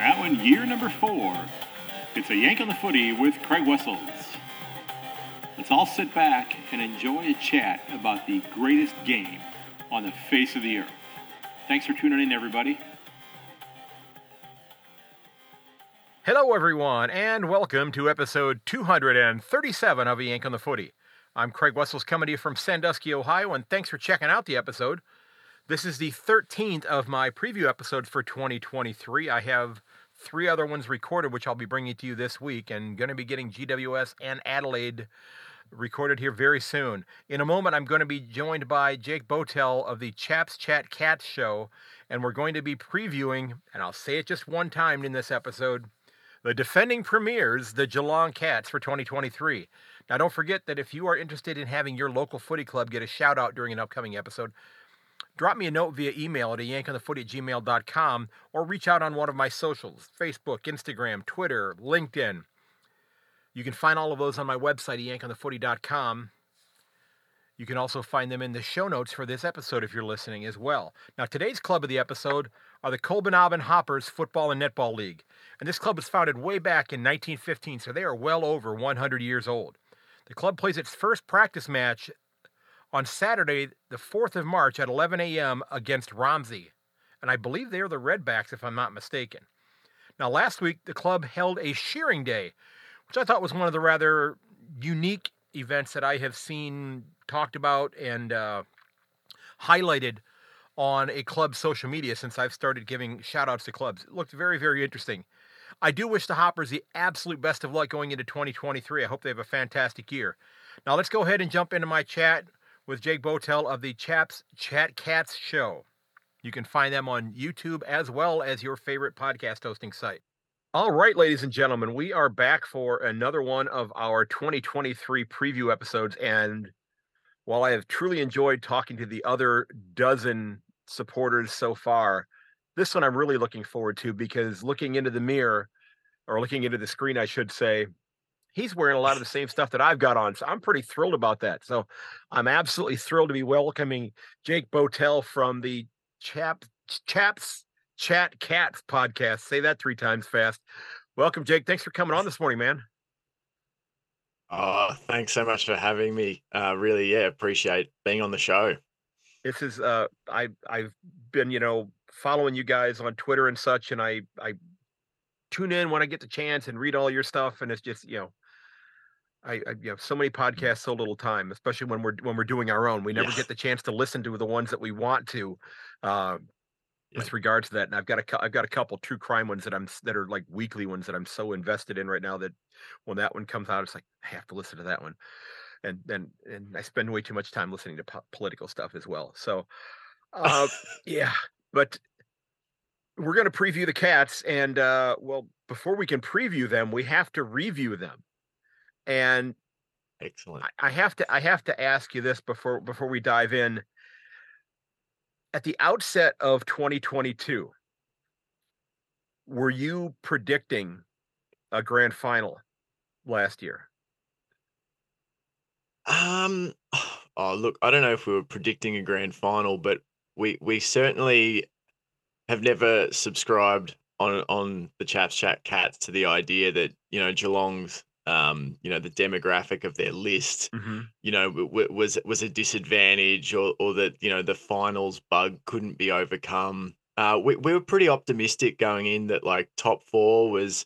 That one, year number four. It's a yank on the footy with Craig Wessels. Let's all sit back and enjoy a chat about the greatest game on the face of the earth. Thanks for tuning in, everybody. Hello, everyone, and welcome to episode 237 of A Yank on the Footy. I'm Craig Wessels coming to you from Sandusky, Ohio, and thanks for checking out the episode. This is the 13th of my preview episodes for 2023. I have three other ones recorded, which I'll be bringing to you this week, and going to be getting GWS and Adelaide recorded here very soon. In a moment, I'm going to be joined by Jake Bowtell of the Chaps Chat Cats show, and we're going to be previewing, and I'll say it just one time in this episode, the defending premiers, the Geelong Cats for 2023. Now, don't forget that if you are interested in having your local footy club get a shout out during an upcoming episode, drop me a note via email at yankonthefooty at gmail.com or reach out on one of my socials Facebook, Instagram, Twitter, LinkedIn. You can find all of those on my website, yankonthefooty.com. You can also find them in the show notes for this episode if you're listening as well. Now, today's club of the episode are the Colbinabbin Hoppers Football and Netball League. And this club was founded way back in 1915, so they are well over 100 years old. The club plays its first practice match on Saturday, the 4th of March at 11 a.m. against Romsey. And I believe they are the Redbacks, if I'm not mistaken. Now, last week, the club held a shearing day, which I thought was one of the rather unique events that I have seen talked about and uh, highlighted on a club's social media since I've started giving shout outs to clubs. It looked very, very interesting. I do wish the Hoppers the absolute best of luck going into 2023. I hope they have a fantastic year. Now, let's go ahead and jump into my chat with Jake Bowtell of the Chaps Chat Cats show. You can find them on YouTube as well as your favorite podcast hosting site. All right, ladies and gentlemen, we are back for another one of our 2023 preview episodes. And while I have truly enjoyed talking to the other dozen supporters so far, this one I'm really looking forward to because looking into the mirror or looking into the screen, I should say, he's wearing a lot of the same stuff that I've got on. So I'm pretty thrilled about that. So I'm absolutely thrilled to be welcoming Jake Bowtell from the Chap Chaps Chat Cats podcast. Say that three times fast. Welcome, Jake. Thanks for coming on this morning, man. Oh, thanks so much for having me. Uh, really, yeah, appreciate being on the show. This is uh I I've been, you know, following you guys on Twitter and such, and I I tune in when I get the chance and read all your stuff, and it's just you know I, I you know so many podcasts, so little time, especially when we're when we're doing our own. We never get the chance to listen to the ones that we want to, uh, Yeah. with regard to that. And I've got a I've got a couple true crime ones that I'm that are like weekly ones that I'm so invested in right now that when that one comes out, it's like I have to listen to that one. And then and I spend way too much time listening to po- political stuff as well. So, uh, yeah, but we're going to preview the cats and uh well before we can preview them we have to review them and Excellent. I- i have to i have to ask you this before before we dive in at the outset of 2022 were you predicting a grand final last year Um, oh, look, I don't know if we were predicting a grand final, but we we certainly have never subscribed on on the Chaps Chat Cats to the idea that you know Geelong's um you know the demographic of their list mm-hmm. you know w- w- was was a disadvantage or or that you know the finals bug couldn't be overcome uh we, we were pretty optimistic going in that like top four was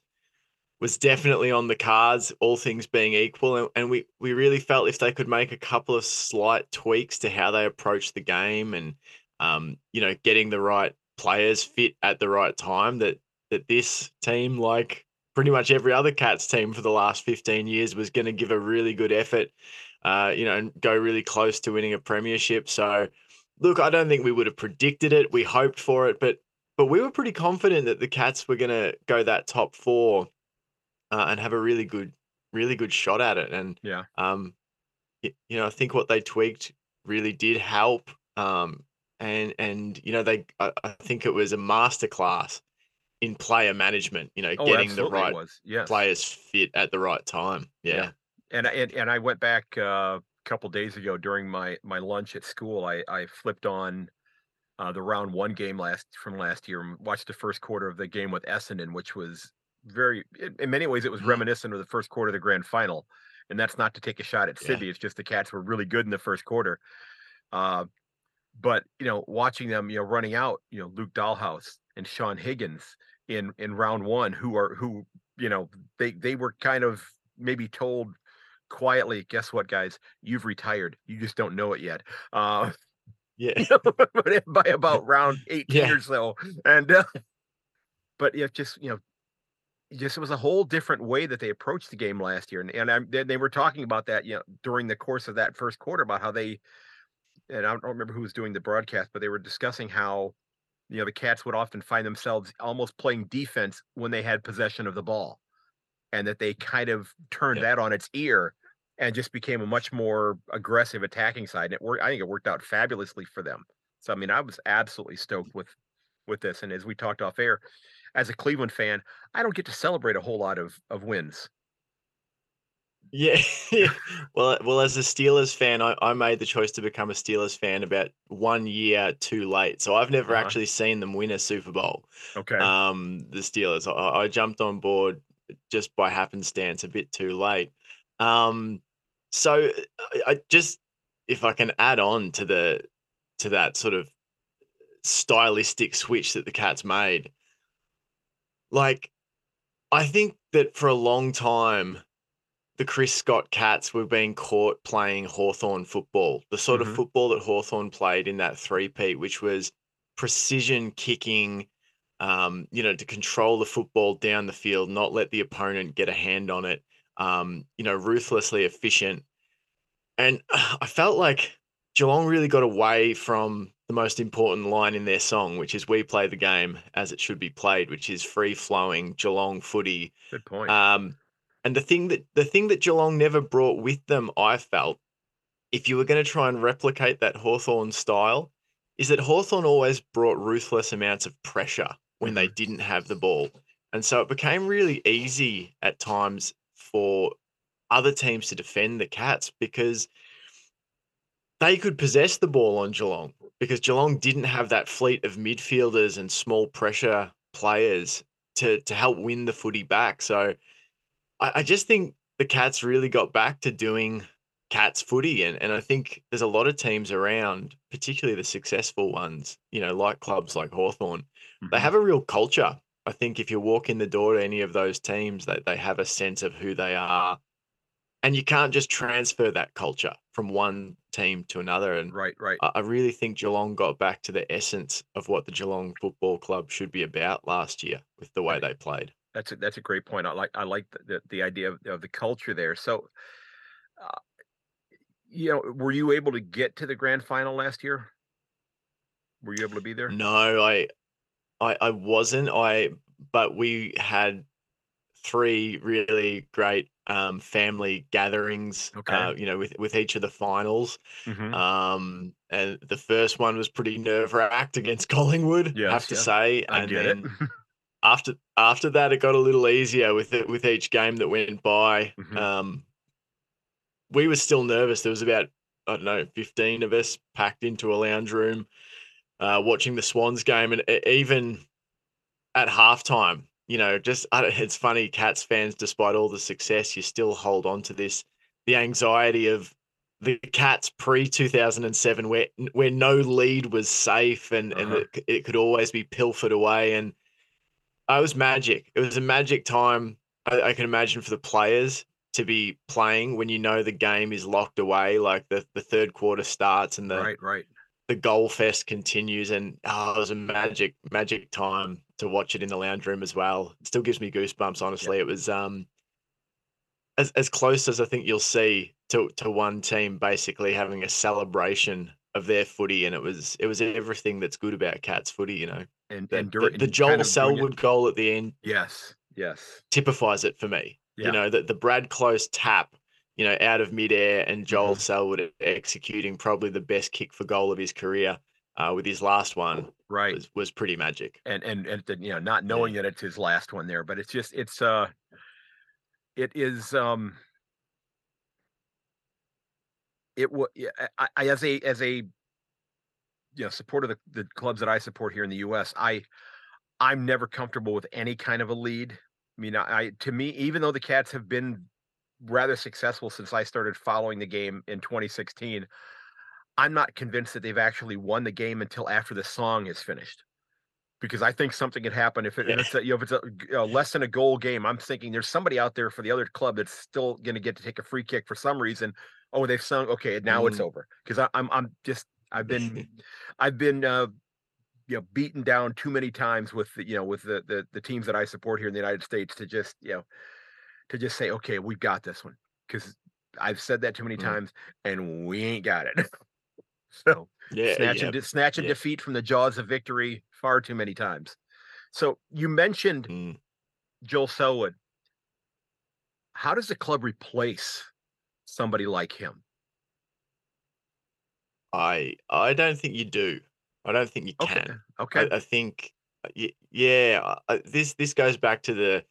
was definitely on the cards all things being equal and, and we we really felt if they could make a couple of slight tweaks to how they approach the game and um you know getting the right players fit at the right time that that this team like pretty much every other Cats team for the last 15 years was going to give a really good effort, uh, you know, and go really close to winning a premiership. So, look, I don't think we would have predicted it. We hoped for it, but but we were pretty confident that the Cats were going to go that top four uh, and have a really good, really good shot at it. And yeah um, y- you know, I think what they tweaked really did help. Um, and and you know, they I, I think it was a masterclass in player management. You know, oh getting the right yes players fit at the right time. Yeah. Yeah. and I- and, and I went back uh, a couple days ago during my my lunch at school. I I flipped on uh, the round one game last from last year and watched the first quarter of the game with Essendon, which was very, in, many ways, it was Mhm. reminiscent of the first quarter of the grand final. And that's not to take a shot at Yeah. Sydney. It's just the Cats were really good in the first quarter. Uh, but you know, watching them, you know, running out, you know, Luke Dahlhaus and Sean Higgins in in round one, who are who, you know, they they were kind of maybe told quietly, guess what, guys, you've retired. You just don't know it yet. Uh, Yeah. by about round 18 Yeah. or so. And uh, but it just you know, just it was a whole different way that they approached the game last year, and and I'm, they, they were talking about that you know during the course of that first quarter about how they, and I don't remember who was doing the broadcast, but they were discussing how. You know, the Cats would often find themselves almost playing defense when they had possession of the ball, and that they kind of turned Yeah. that on its ear and just became a much more aggressive attacking side. And it worked. I think it worked out fabulously for them. So I mean, I was absolutely stoked with with this. And as we talked off air, as a Cleveland fan, I don't get to celebrate a whole lot of of wins. Yeah. well, well, as a Steelers fan, I, I made the choice to become a Steelers fan about one year too late. So I've never Uh-huh. actually seen them win a Super Bowl. Okay. Um, the Steelers. I, I jumped on board just by happenstance a bit too late. Um, so I, I just if I can add on to the to that sort of stylistic switch that the Cats made, like I think that for a long time the Chris Scott Cats were being caught playing Hawthorn football, the sort Mhm. of football that Hawthorn played in that three-peat, which was precision kicking, um, you know, to control the football down the field, not let the opponent get a hand on it, um, you know, ruthlessly efficient. And I felt like Geelong really got away from the most important line in their song, which is "We play the game as it should be played," which is free flowing Geelong footy. Good point. Um, and the thing that the thing that Geelong never brought with them, I felt, if you were going to try and replicate that Hawthorn style, is that Hawthorn always brought ruthless amounts of pressure when they mm. didn't have the ball. And so it became really easy at times for other teams to defend the Cats because they could possess the ball on Geelong because Geelong didn't have that fleet of midfielders and small pressure players to to help win the footy back. So I, I just think the Cats really got back to doing Cats footy, and and I think there's a lot of teams around, particularly the successful ones, you know, like clubs like Hawthorn. They Mhm. have a real culture. I think if you walk in the door to any of those teams, that they have a sense of who they are. And you can't just transfer that culture from one team to another. And right, right. I I really think Geelong got back to the essence of what the Geelong Football Club should be about last year with the way Right. they played. That's a, that's a great point. I like I like the the, idea of, of the culture there. So, uh, you know, were you able to get to the grand final last year? Were you able to be there? No, I, I, I wasn't. I, but we had three really great um, family gatherings. Okay. Uh, you know, with with each of the finals. Mhm. Um, and the first one was pretty nerve wracked against Collingwood. I have to say. I And get then it. after after that, it got a little easier with it with each game that went by. Mhm. Um, we were still nervous. There was about I don't know, fifteen of us packed into a lounge room, uh, watching the Swans game, and even at halftime, you know, just I don't, it's funny. Cats fans, despite all the success, you still hold on to this the anxiety of the Cats pre two thousand and seven, where where no lead was safe and and Uh-huh. it, it could always be pilfered away and. It was magic. It was a magic time. I, I can imagine for the players to be playing when you know the game is locked away, like the, the third quarter starts and the right, right. the goal fest continues, and oh, it was a magic magic time to watch it in the lounge room as well. It still gives me goosebumps. Honestly, it was um as as close as I think you'll see to to one team basically having a celebration of their footy, and it was it was everything that's good about Cats footy. You know, And the, and the, during the Joel kind of Selwood goal at the end Yes, yes. typifies it for me. Yeah. You know, that the Brad Close tap, you know, out of midair and Joel Mhm. Selwood executing probably the best kick for goal of his career uh, with his last one Right. was, was pretty magic. and and and you know not knowing that it's his last one there but it's just it's uh it is um it was I, I as a as a you know supported the, the clubs that I support here in the U.S. I I'm never comfortable with any kind of a lead. I mean, I, I to me, even though the Cats have been rather successful since I started following the game in 2016, I'm not convinced that they've actually won the game until after the song is finished. Because I think something could happen if, it, if it's a, you know if it's a, a less than a goal game. I'm thinking there's somebody out there for the other club that's still going to get to take a free kick for some reason. Oh, they've sung. Okay, now mm. it's over. Because I'm I'm just I've been I've been uh, you know beaten down too many times with the, you know with the, the the teams that I support here in the United States to just you know to just say okay we've got this one because I've said that too many mm. times and we ain't got it. so yeah, snatch yeah, and de- snatch and yeah. defeat from the jaws of victory far too many times. So you mentioned mm. Joel Selwood. How does the club replace somebody like him? I I don't think you do. I don't think you Okay. can. Okay. I, I think, uh, yeah, this this goes back to the,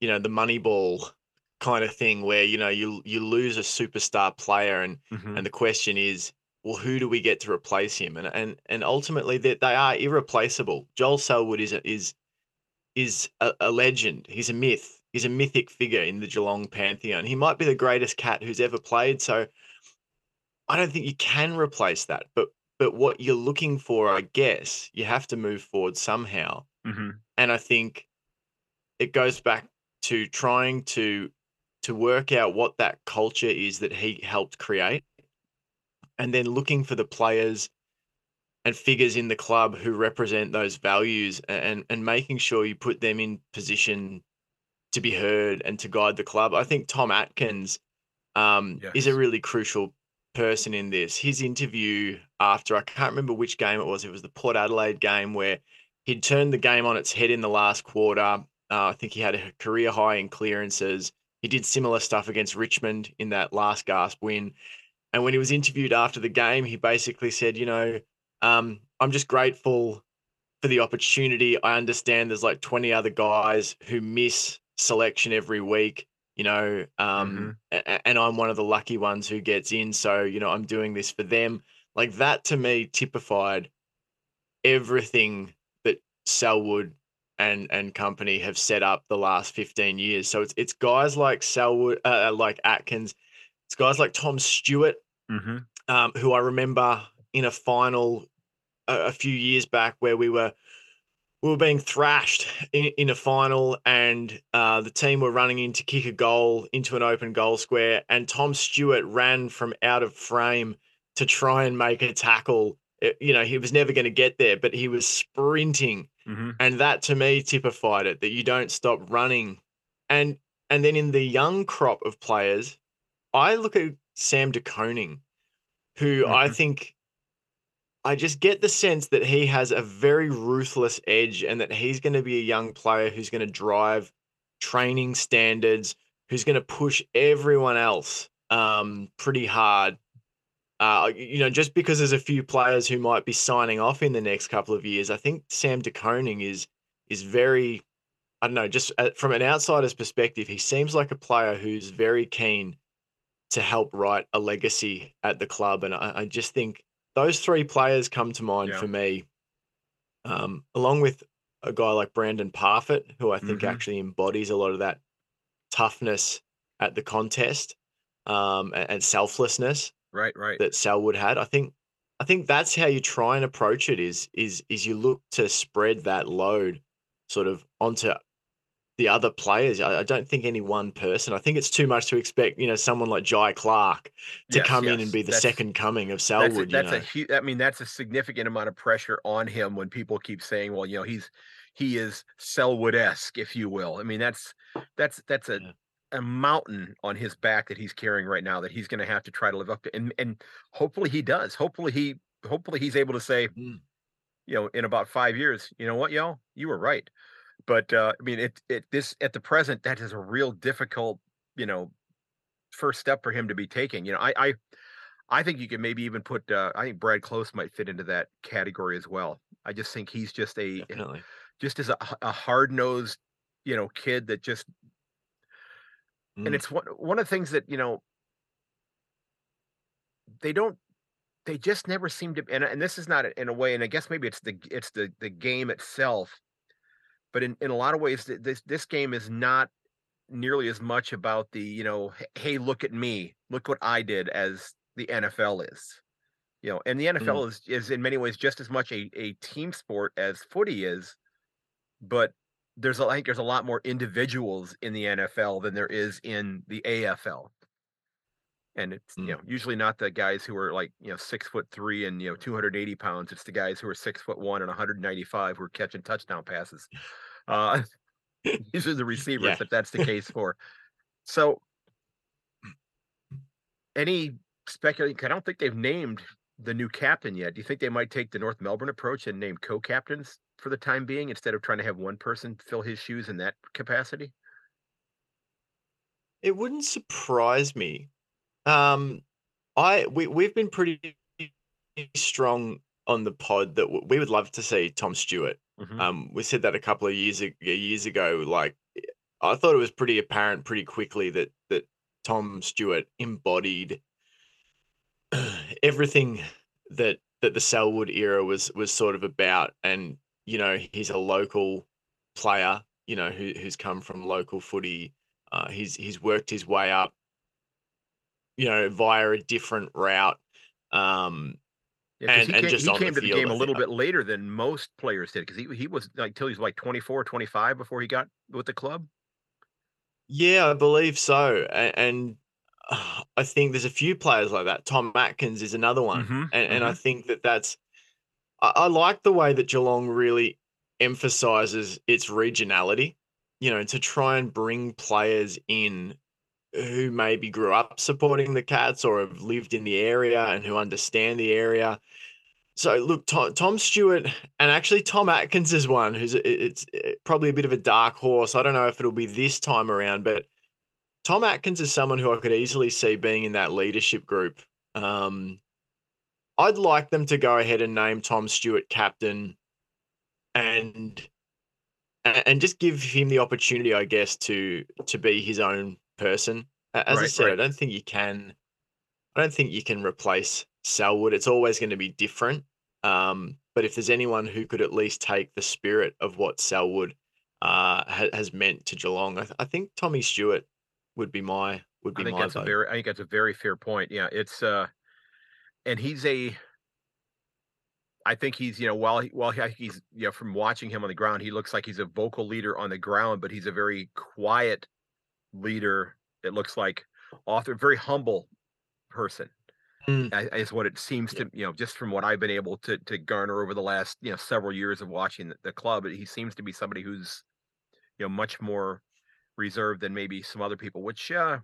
you know, the Moneyball kind of thing where you know you you lose a superstar player and Mhm. and the question is, well, who do we get to replace him? And and and ultimately they they are irreplaceable. Joel Selwood is a, is is a, a legend. He's a myth. He's a mythic figure in the Geelong pantheon. He might be the greatest cat who's ever played. So I don't think you can replace that. But but what you're looking for, I guess, you have to move forward somehow. hmm And I think it goes back to trying to to work out what that culture is that he helped create, and then looking for the players and figures in the club who represent those values, and and making sure you put them in position to be heard and to guide the club. I think Tom Atkins um, is a really crucial person in this. His interview after I can't remember which game it was. It was the Port Adelaide game where he'd turned the game on its head in the last quarter. Uh, I think he had a career high in clearances. He did similar stuff against Richmond in that last gasp win. And when he was interviewed after the game, he basically said, you know, um, I'm just grateful for the opportunity. I understand there's like 20 other guys who miss selection every week you know um a- and i'm one of the lucky ones who gets in so you know i'm doing this for them. Like that to me typified everything that selwood and and company have set up the last 15 years. So it's it's guys like selwood uh, like atkins it's guys like tom stewart hmm um, who i remember in a final a, a few years back where we were we were being thrashed in, in a final, and uh, the team were running in to kick a goal into an open goal square, and Tom Stewart ran from out of frame to try and make a tackle. It- you know, he was never going to get there, but he was sprinting, hmm and that to me typified it that you don't stop running. And and then in the young crop of players, I look at Sam De Koning, who I Mhm. think I just get the sense that he has a very ruthless edge and that he's going to be a young player who's going to drive training standards, who's going to push everyone else um, pretty hard. Uh, you know, just because there's a few players who might be signing off in the next couple of years, I think Sam De Koning is is very, I don't know, just uh, from an outsider's perspective, he seems like a player who's very keen to help write a legacy at the club, and I, I just think those three players come to mind Yeah. for me, um, along with a guy like Brandon Parfitt, who I think Mhm. actually embodies a lot of that toughness at the contest um, a- and, selflessness Right. Right. that Selwood had. I think I think that's how you try and approach it. Is is is you look to spread that load sort of onto the other players. I, I don't think any one person. I think it's too much to expect. You know, someone like Jai Clark to Yes. come in and be the That's second coming of that's a, Selwood. You that's a know. huge. I mean, that's a significant amount of pressure on him when people keep saying, "Well, you know, he's he is Selwood esque, if you will." I mean, that's that's that's a Yeah. a mountain on his back that he's carrying right now that he's going to have to try to live up to, and and hopefully he does. Hopefully he hopefully he's able to say, Mm. you know, in about five years, you know what, y'all, you were right. But uh, I mean, it it this at the present that is a real difficult, you know, first step for him to be taking. You know, I I I think you could maybe even put. Uh, I think Brad Close might fit into that category as well. I just think he's just a Definitely. just as a, a hard nosed, you know, kid that just and Mm. it's one one of the things that you know they don't they just never seem to and, and this is not in a way and i guess maybe it's the it's the the game itself but in, in a lot of ways this this game is not nearly as much about the you know hey look at me look what i did as the nfl is you know and the nfl mm. is is in many ways just as much a, a team sport as footy is but there's a, I think there's a lot more individuals in the nfl than there is in the afl and it's mm. you know usually not the guys who are like you know six foot three and you know 280 pounds it's the guys who are six foot one and 195 who are catching touchdown passes uh these are the receivers yeah. if that's the case for so any speculating i don't think they've named the new captain yet do you think they might take the north melbourne approach and name co-captains for the time being instead of trying to have one person fill his shoes in that capacity it wouldn't surprise me um, I we we've been pretty strong on the pod that we would love to see Tom Stewart. Mm-hmm. Um, we said that a couple of years years ago. Like, I thought it was pretty apparent pretty quickly that that Tom Stewart embodied everything that that the Selwood era was was sort of about, and you know he's a local player, you know who, who's come from local footy. Uh, he's he's worked his way up you know, via a different route. Um, yeah, and, he came, and just he came the to the game a little bit later than most players did because he, he was like till he was like 24, 25 before he got with the club. Yeah, I believe so. And, and uh, I think there's a few players like that. Tom Atkins is another one. Mm-hmm, and, mm-hmm. and I mm-hmm. think that that's, I, I like the way that Geelong really emphasizes its regionality, you know, to try and bring players in who maybe grew up supporting the Cats or have lived in the area and who understand the area. So look, Tom, Tom Stewart and actually Tom Atkins is one who's it's probably a bit of a dark horse. I don't know if it'll be this time around, but Tom Atkins is someone who I could easily see being in that leadership group. Um, I'd like them to go ahead and name Tom Stewart captain, and and just give him the opportunity, I guess, to to be his own person. As right, I said, right. I don't think you can. I don't think you can replace Selwood. It's always going to be different. Um, but if there's anyone who could at least take the spirit of what Selwood uh, ha- has meant to Geelong, I, th- I, think Tommy Stewart would be my would be I think my that's vote. a very I think that's a very fair point. Yeah, it's uh, and he's a. I think he's you know while he, while he's you know from watching him on the ground, he looks like he's a vocal leader on the ground, but he's a very quiet leader. It looks like author, very humble person. Mm. Is what it seems yeah. to you know just from what I've been able to to garner over the last you know several years of watching the, the club. He seems to be somebody who's you know much more reserved than maybe some other people, which uh,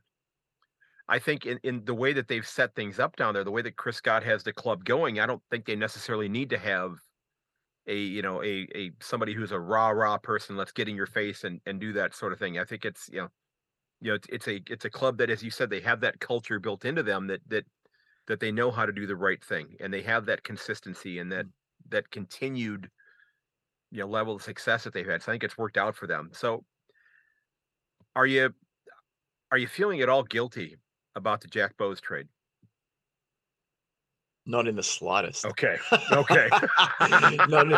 I think in, in the way that they've set things up down there, the way that Chris Scott has the club going, I don't think they necessarily need to have a you know a a somebody who's a rah rah person. Let's get in your face and and do that sort of thing. I think it's you know you know it's, it's a it's a club that as you said they have that culture built into them that that that they know how to do the right thing and they have that consistency and that that continued you know level of success that they've had so i think it's worked out for them. So are you are you feeling at all guilty about the jack bowes trade? Not in the slightest. Okay okay. Not,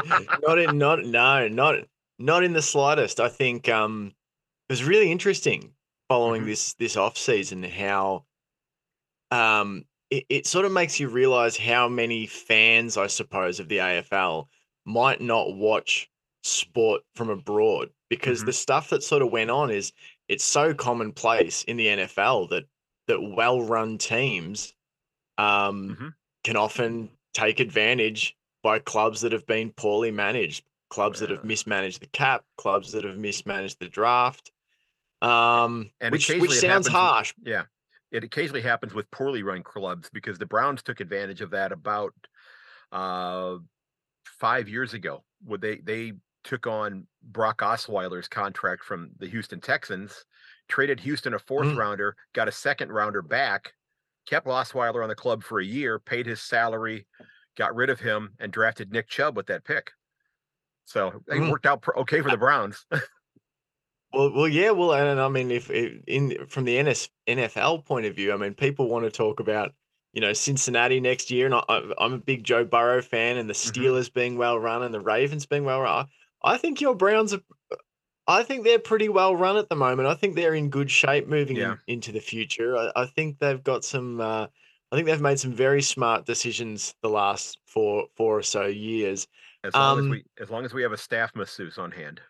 not in not no not not in the slightest. I think um it was really interesting following mm-hmm. this this off season how um it, it sort of makes you realize how many fans I suppose of the AFL might not watch sport from abroad because mm-hmm. the stuff that sort of went on is it's so commonplace in the NFL that that well-run teams um, mm-hmm. can often take advantage by clubs that have been poorly managed, clubs that have mismanaged the cap, clubs that have mismanaged the draft. Um, and which, which sounds harsh. With, yeah, it occasionally happens with poorly run clubs because the Browns took advantage of that about uh, five years ago. Would they they took on Brock Osweiler's contract from the Houston Texans, traded Houston a fourth mm. rounder, got a second rounder back, kept Osweiler on the club for a year, paid his salary, got rid of him, and drafted Nick Chubb with that pick. So it mm. worked out okay for the Browns. Well, well, yeah, well, and I mean, if, if in from the NS, NFL point of view, I mean, people want to talk about you know Cincinnati next year, and I, I'm a big Joe Burrow fan, and the Mhm. Steelers being well run and the Ravens being well run. I think your Browns are. I think they're pretty well run at the moment. I think they're in good shape moving Yeah. in, into the future. I, I think they've got some. Uh, I think they've made some very smart decisions the last four four or so years. As long as Um, we as long as we have a staff masseuse on hand.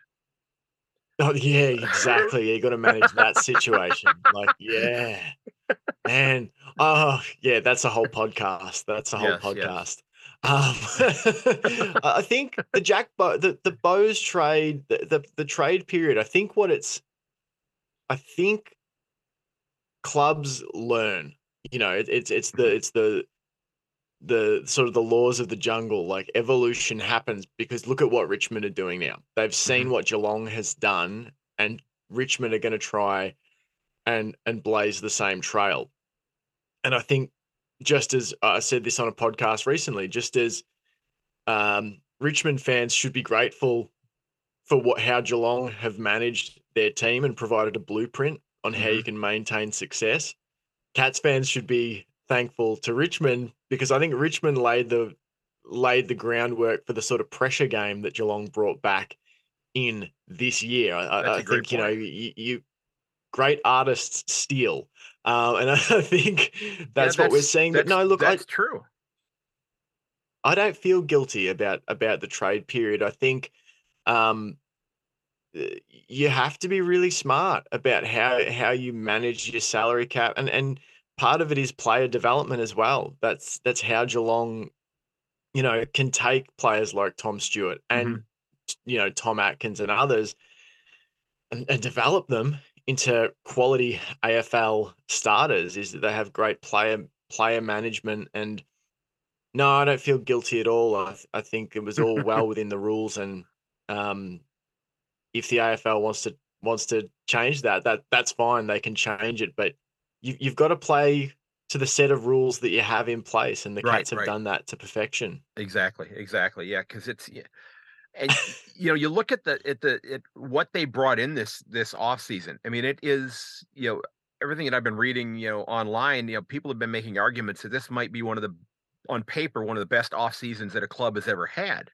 Oh yeah, exactly. You got to manage that situation. Like, yeah, man. Oh yeah, that's a whole podcast. That's a whole Yes, yes. podcast. Um, I I think the Jack Bo- the the Bowes trade, the, the the trade period. I think what it's, I think clubs learn. You know, it, it's it's the it's the the sort of the laws of the jungle. Like evolution happens because look at what Richmond are doing now. They've seen Mhm. what Geelong has done, and Richmond are going to try and and blaze the same trail. And I think just as I said this on a podcast recently, just as um, Richmond fans should be grateful for what how Geelong have managed their team and provided a blueprint on how you can maintain success. Cats fans should be thankful to Richmond because I think Richmond laid the laid the groundwork for the sort of pressure game that Geelong brought back in this year. I, I- That's I think you know you, you great artists steal, um, and I think Yeah, that's what we're seeing. But no, look, I, that's true. I don't feel guilty about about the trade period. I think um, uh, you have to be really smart about how how you manage your salary cap, and and part of it is player development as well. That's that's how Geelong, you know, can take players like Tom Stewart and you know Tom Atkins and others, and, and develop them into quality AFL starters. Is that they have great player player management and no, I don't feel guilty at all. I, I think it was all well within the rules, and um, if the AFL wants to wants to change that, that that's fine. They can change it, but you, you've got to play to the set of rules that you have in place, and the Right, Cats have right. done that to perfection. Exactly, exactly. Yeah, because it's yeah. and you know, you look at the at the at what they brought in this this off season. I mean, it is you know everything that I've been reading, you know, online. You know, people have been making arguments that this might be one of the on paper one of the best off seasons that a club has ever had.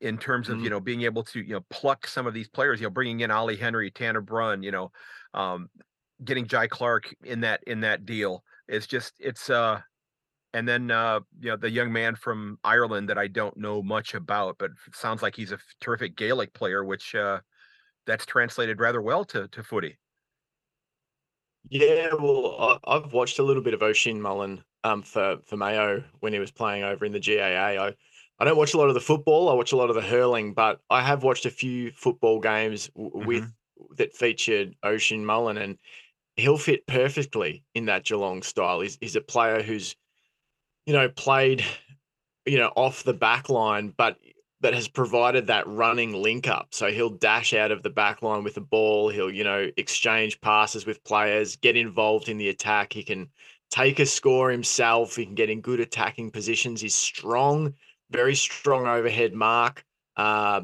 In terms of you Mm. know being able to you know pluck some of these players, you know, bringing in Ollie Henry, Tanner Bruhn, you know, um, getting Jai Clark in that in that deal is just it's uh and then uh, you know the young man from Ireland that I don't know much about, but sounds like he's a terrific Gaelic player, which uh, that's translated rather well to to footy. Yeah, well, I've watched a little bit of Oisín Mullin um, for for Mayo when he was playing over in the GAA. I I don't watch a lot of the football. I watch a lot of the hurling, but I have watched a few football games w- with that featured Oisín Mullin, and he'll fit perfectly in that Geelong style. He's he's a player who's you know played you know off the back line, but that has provided that running link up. So he'll dash out of the back line with the ball. He'll, you know, exchange passes with players, get involved in the attack. He can take a score himself. He can get in good attacking positions. He's strong, very strong overhead mark. Uh,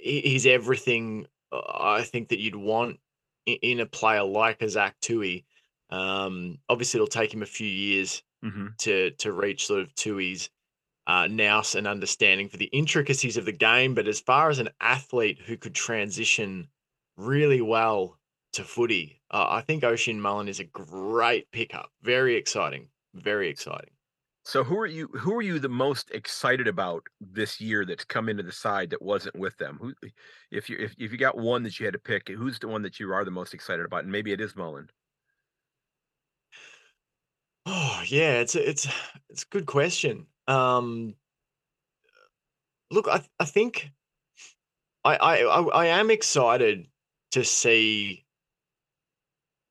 he's everything uh, I think that you'd want in, a player like a Zach Tuohy. Um, obviously, it'll take him a few years Mm-hmm. to to reach sort of Tuohy's uh, nous and understanding for the intricacies of the game. But as far as an athlete who could transition really well to footy, uh, I think Oisín Mullin is a great pickup. Very exciting. Very exciting. So who are you? Who are you the most excited about this year that's come into the side that wasn't with them? Who, if you if, if you got one that you had to pick, who's the one that you are the most excited about? And maybe it is Mullin. Oh yeah, it's a, it's it's a good question. Um, look, I I think I I I, am excited to see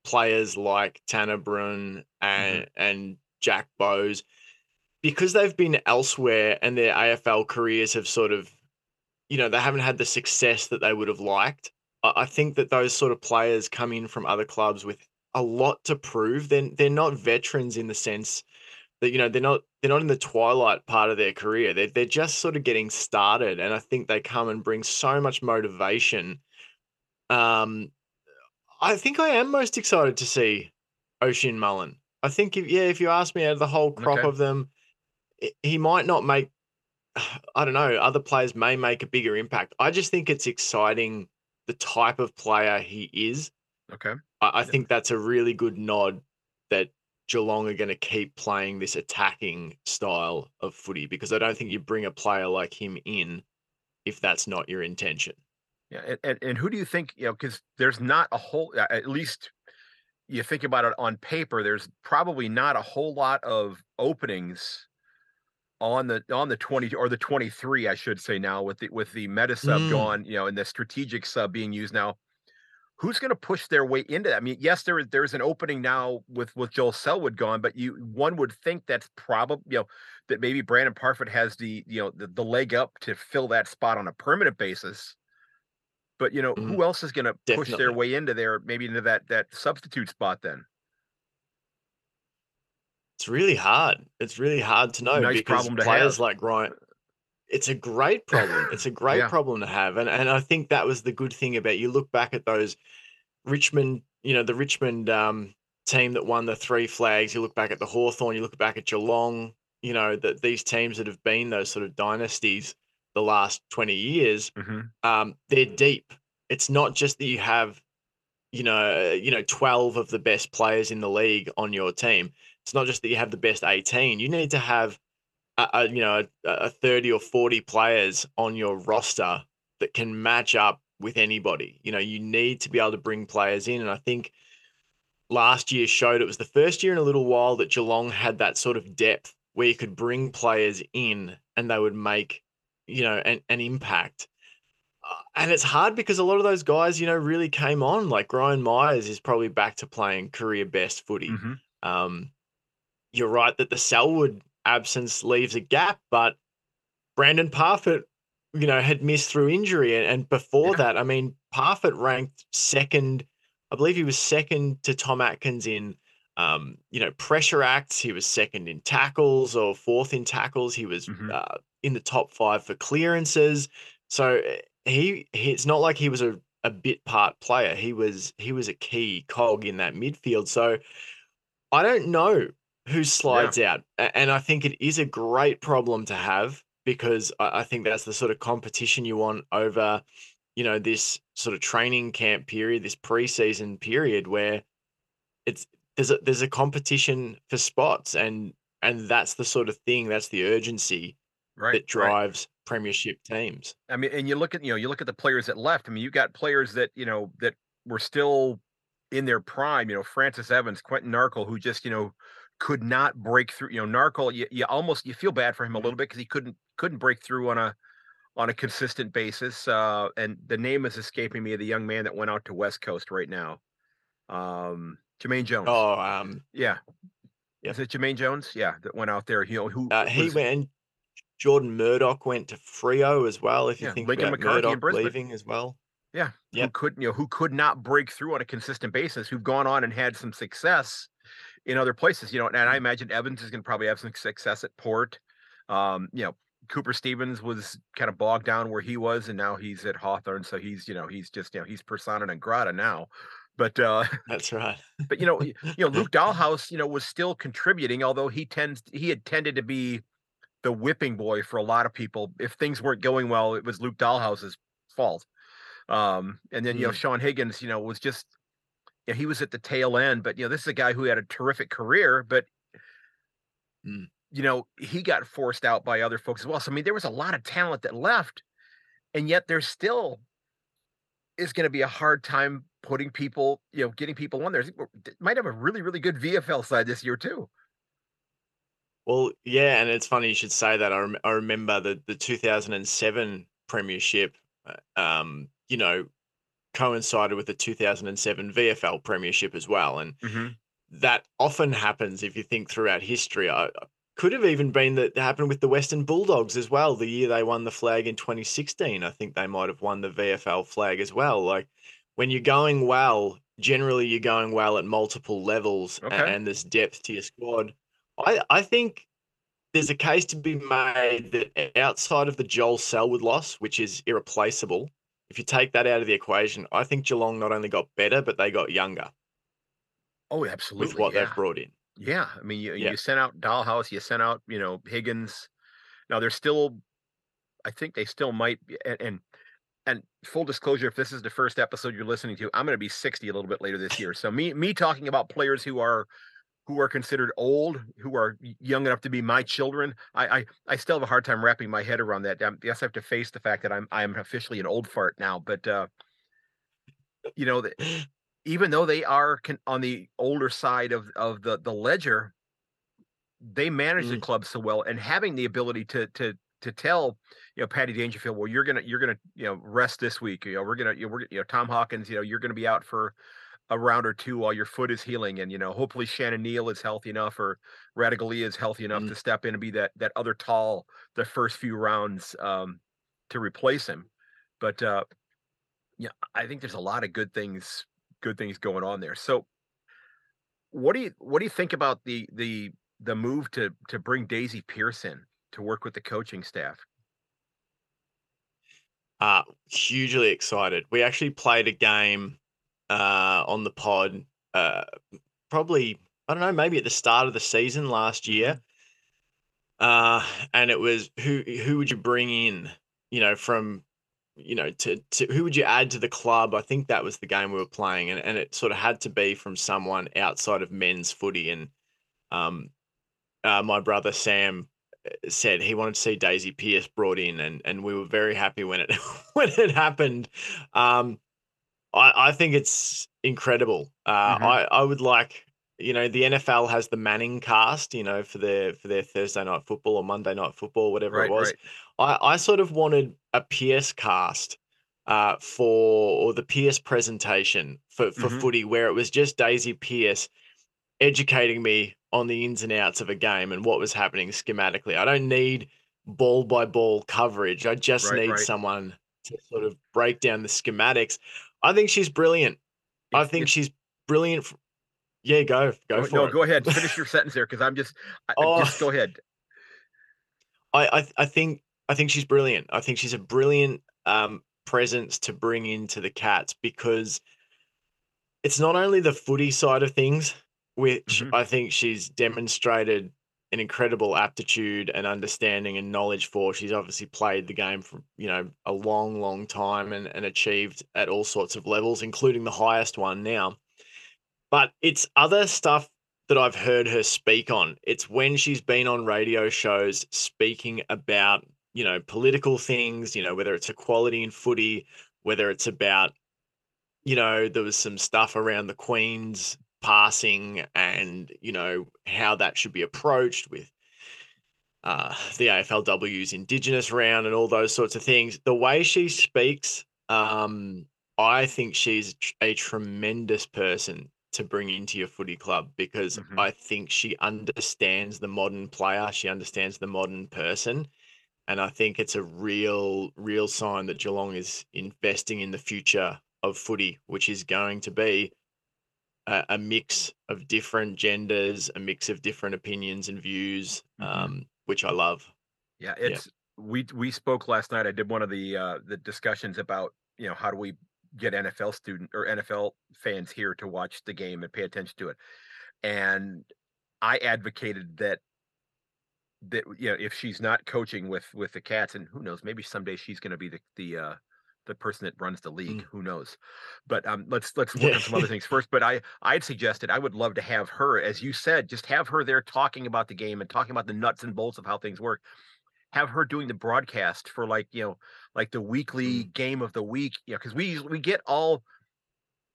players like Tanner Bruhn and and Jack Bowes because they've been elsewhere and their AFL careers have sort of, you know, they haven't had the success that they would have liked. I, think that those sort of players come in from other clubs with a lot to prove. They're they're not veterans in the sense that you know they're not they're not in the twilight part of their career. They're they're just sort of getting started, and I think they come and bring so much motivation. Um, I think I am most excited to see Oisín Mullin. I think if yeah, if you ask me out of the whole crop Okay. of them, he might not make. I don't know. Other players may make a bigger impact. I just think it's exciting the type of player he is. Okay. I, I think that's a really good nod that Geelong are going to keep playing this attacking style of footy because I don't think you bring a player like him in if that's not your intention. Yeah, and, and, and who do you think, you know, because there's not a whole, at least you think about it on paper, there's probably not a whole lot of openings on the on the 20 or the 23 I should say now with the with the medi sub Mm. gone, you know, and the strategic sub being used now. Who's going to push their way into that? I mean, yes, there is there's an opening now with with Joel Selwood gone, but you one would think that's probably you know that maybe Brandon Parfitt has the you know the, the leg up to fill that spot on a permanent basis. But you know, Mm, who else is going to push their way into there, maybe into that that substitute spot? Then It's really hard. It's really hard to know nice because problem to players have. like Ryan, it's a great problem. It's a great Yeah. problem to have. And and I think that was the good thing about you look back at those Richmond, you know, the Richmond um, team that won the three flags, you look back at the Hawthorn, you look back at Geelong, you know, that these teams that have been those sort of dynasties the last 20 years, Mhm. um, they're deep. It's not just that you have, you know, you know, 12 of the best players in the league on your team. It's not just that you have the best 18. You need to have a, a you know, a, a 30 or 40 players on your roster that can match up with anybody. You know, you need to be able to bring players in. And I think last year showed it was the first year in a little while that Geelong had that sort of depth where you could bring players in and they would make, you know, an, an impact. Uh, and it's hard because a lot of those guys, you know, really came on. Like Ryan Myers is probably back to playing career best footy. Mhm. Um, you're right that the Selwood absence leaves a gap, but Brandon Parfitt, you know, had missed through injury. And, and before Yeah. that, I mean, Parfitt ranked second, I believe he was second to Tom Atkins in, um, you know, pressure acts. He was second in tackles or fourth in tackles. He was Mhm. uh, in the top five for clearances. So uh, he, he it's not like he was a, a bit part player. He was he was a key cog in that midfield. So I don't know who slides out. And I think it is a great problem to have because I think that's the sort of competition you want over, you know, this sort of training camp period, this preseason period where it's there's a there's a competition for spots and and that's the sort of thing, that's the urgency Right. that right. drives premiership teams. I mean, and you look at you know you look at the players that left. I mean, you've got players that you know that were still in their prime. You know, Francis Evans, Quinton Narkle, who just you know could not break through. You know, Narkle, you, you almost you feel bad for him a little bit because he couldn't couldn't break through on a on a consistent basis. Uh, and the name is escaping me of the young man that went out to West Coast right now. Um, Jamaine Jones. Oh, um, yeah. Yep. Is it Jamaine Jones? Yeah, that went out there. You know, who uh, he was- went Jordan Murdoch went to Freo as well. If you Yeah, think Lincoln about McCarthy Murdoch leaving as well. Yeah, who Yep. could you know who could not break through on a consistent basis, who've gone on and had some success in other places. You know, and I imagine Evans is going to probably have some success at Port. Um, you know, Cooper Stephens was kind of bogged down where he was, and now he's at Hawthorn, so he's you know he's just you know he's persona non grata now. But uh, That's right. but you know you know Luke Dahlhaus you know was still contributing, although he tends he had tended to be the whipping boy for a lot of people. If things weren't going well, it was Luke Dahlhaus's fault. Um, and then you know Mm. Sean Higgins, you know, was just yeah, he was at the tail end, but you know this is a guy who had a terrific career, but Mm. you know he got forced out by other folks as well. So I mean, there was a lot of talent that left, and yet there still is going to be a hard time putting people, you know, getting people on there. Might have a really, really good VFL side this year too. Well, yeah, and it's funny you should say that. I, rem- I remember the the 2007 Premiership, uh, um, you know, coincided with the 2007 VFL Premiership as well, and mm-hmm. that often happens if you think throughout history. I, could have even been that happened with the Western Bulldogs as well. The year they won the flag in 2016, I think they might have won the VFL flag as well. Like when you're going well, generally you're going well at multiple levels, Okay. and there's depth to your squad. I I think there's a case to be made that outside of the Joel Selwood loss, which is irreplaceable, if you take that out of the equation, I think Geelong not only got better, but they got younger Oh, absolutely. with what yeah. they've brought in. Yeah, I mean, you Yeah. you sent out Dahlhaus, you sent out, you know, Higgins. Now they're still, I think they still might be, and, and and full disclosure, if this is the first episode you're listening to, I'm going to be 60 a little bit later this year. So me me talking about players who are who are considered old, who are young enough to be my children, I I, I still have a hard time wrapping my head around that. Um, yes, I have to face the fact that I'm I'm officially an old fart now, but uh, you know, the, even though they are con- on the older side of of the the ledger, they manage the Mm. club so well, and having the ability to to to tell you know Paddy Dangerfield, well, you're gonna you're gonna you know rest this week. You know, we're gonna you know, we're you know Tom Hawkins, you know, you're gonna be out for a round or two while your foot is healing, and you know hopefully Shannon Neale is healthy enough or Ratugolea is healthy enough Mm. to step in and be that that other tall the first few rounds um, to replace him. But uh, yeah, I think there's a lot of good things good things going on there. So what do you what do you think about the the the move to to bring Daisy Pearson to work with the coaching staff? Uh, hugely excited. We actually played a game uh, on the pod, uh, probably, I don't know, maybe at the start of the season last year. Uh, and it was who who would you bring in, you know, from you know, to, to who would you add to the club? I think that was the game we were playing, and, and it sort of had to be from someone outside of men's footy. And um, uh, my brother Sam uh, said he wanted to see Daisy Pearce brought in, and and we were very happy when it when it happened. Um, I I think it's incredible. Uh, Mhm. I I would like. You know, the NFL has the Manning cast, you know, for their for their Thursday night football or Monday night football, whatever Right, it was. right. I, I sort of wanted a Pearce cast uh, for or the Pearce presentation for, for Mhm. footy where it was just Daisy Pearce educating me on the ins and outs of a game and what was happening schematically. I don't need ball by ball coverage. I just Right, need someone to sort of break down the schematics. I think she's brilliant. I think she's brilliant. Yeah, go go go- for no, it. go ahead. Finish your sentence there because I'm just I, Oh. just go ahead. I, I I think I think she's brilliant. I think she's a brilliant um, presence to bring into the Cats because it's not only the footy side of things, which Mhm. I think she's demonstrated an incredible aptitude and understanding and knowledge for. She's obviously played the game for you know a long, long time and, and achieved at all sorts of levels, including the highest one now. But it's other stuff that I've heard her speak on. It's when she's been on radio shows speaking about, you know, political things, you know, whether it's equality in footy, whether it's about, you know, there was some stuff around the Queen's passing and, you know, how that should be approached with uh, the AFLW's Indigenous round and all those sorts of things. The way she speaks, um, I think she's a tremendous person to bring into your footy club because Mhm. I think she understands the modern player, she understands the modern person. And I think it's a real, real sign that Geelong is investing in the future of footy, which is going to be a, a mix of different genders, a mix of different opinions and views, Mhm. um, which I love. Yeah, it's we we spoke last night. I did one of the uh the discussions about, you know, how do we get NFL student or NFL fans here to watch the game and pay attention to it. And I advocated that that you know, if she's not coaching with with the Cats and who knows, maybe someday she's going to be the the uh the person that runs the league, Mm. who knows. But um let's let's work on some other things first, but I I'd suggested I would love to have her as you said, just have her there talking about the game and talking about the nuts and bolts of how things work have her doing the broadcast for like you know like the weekly game of the week you know because we we get all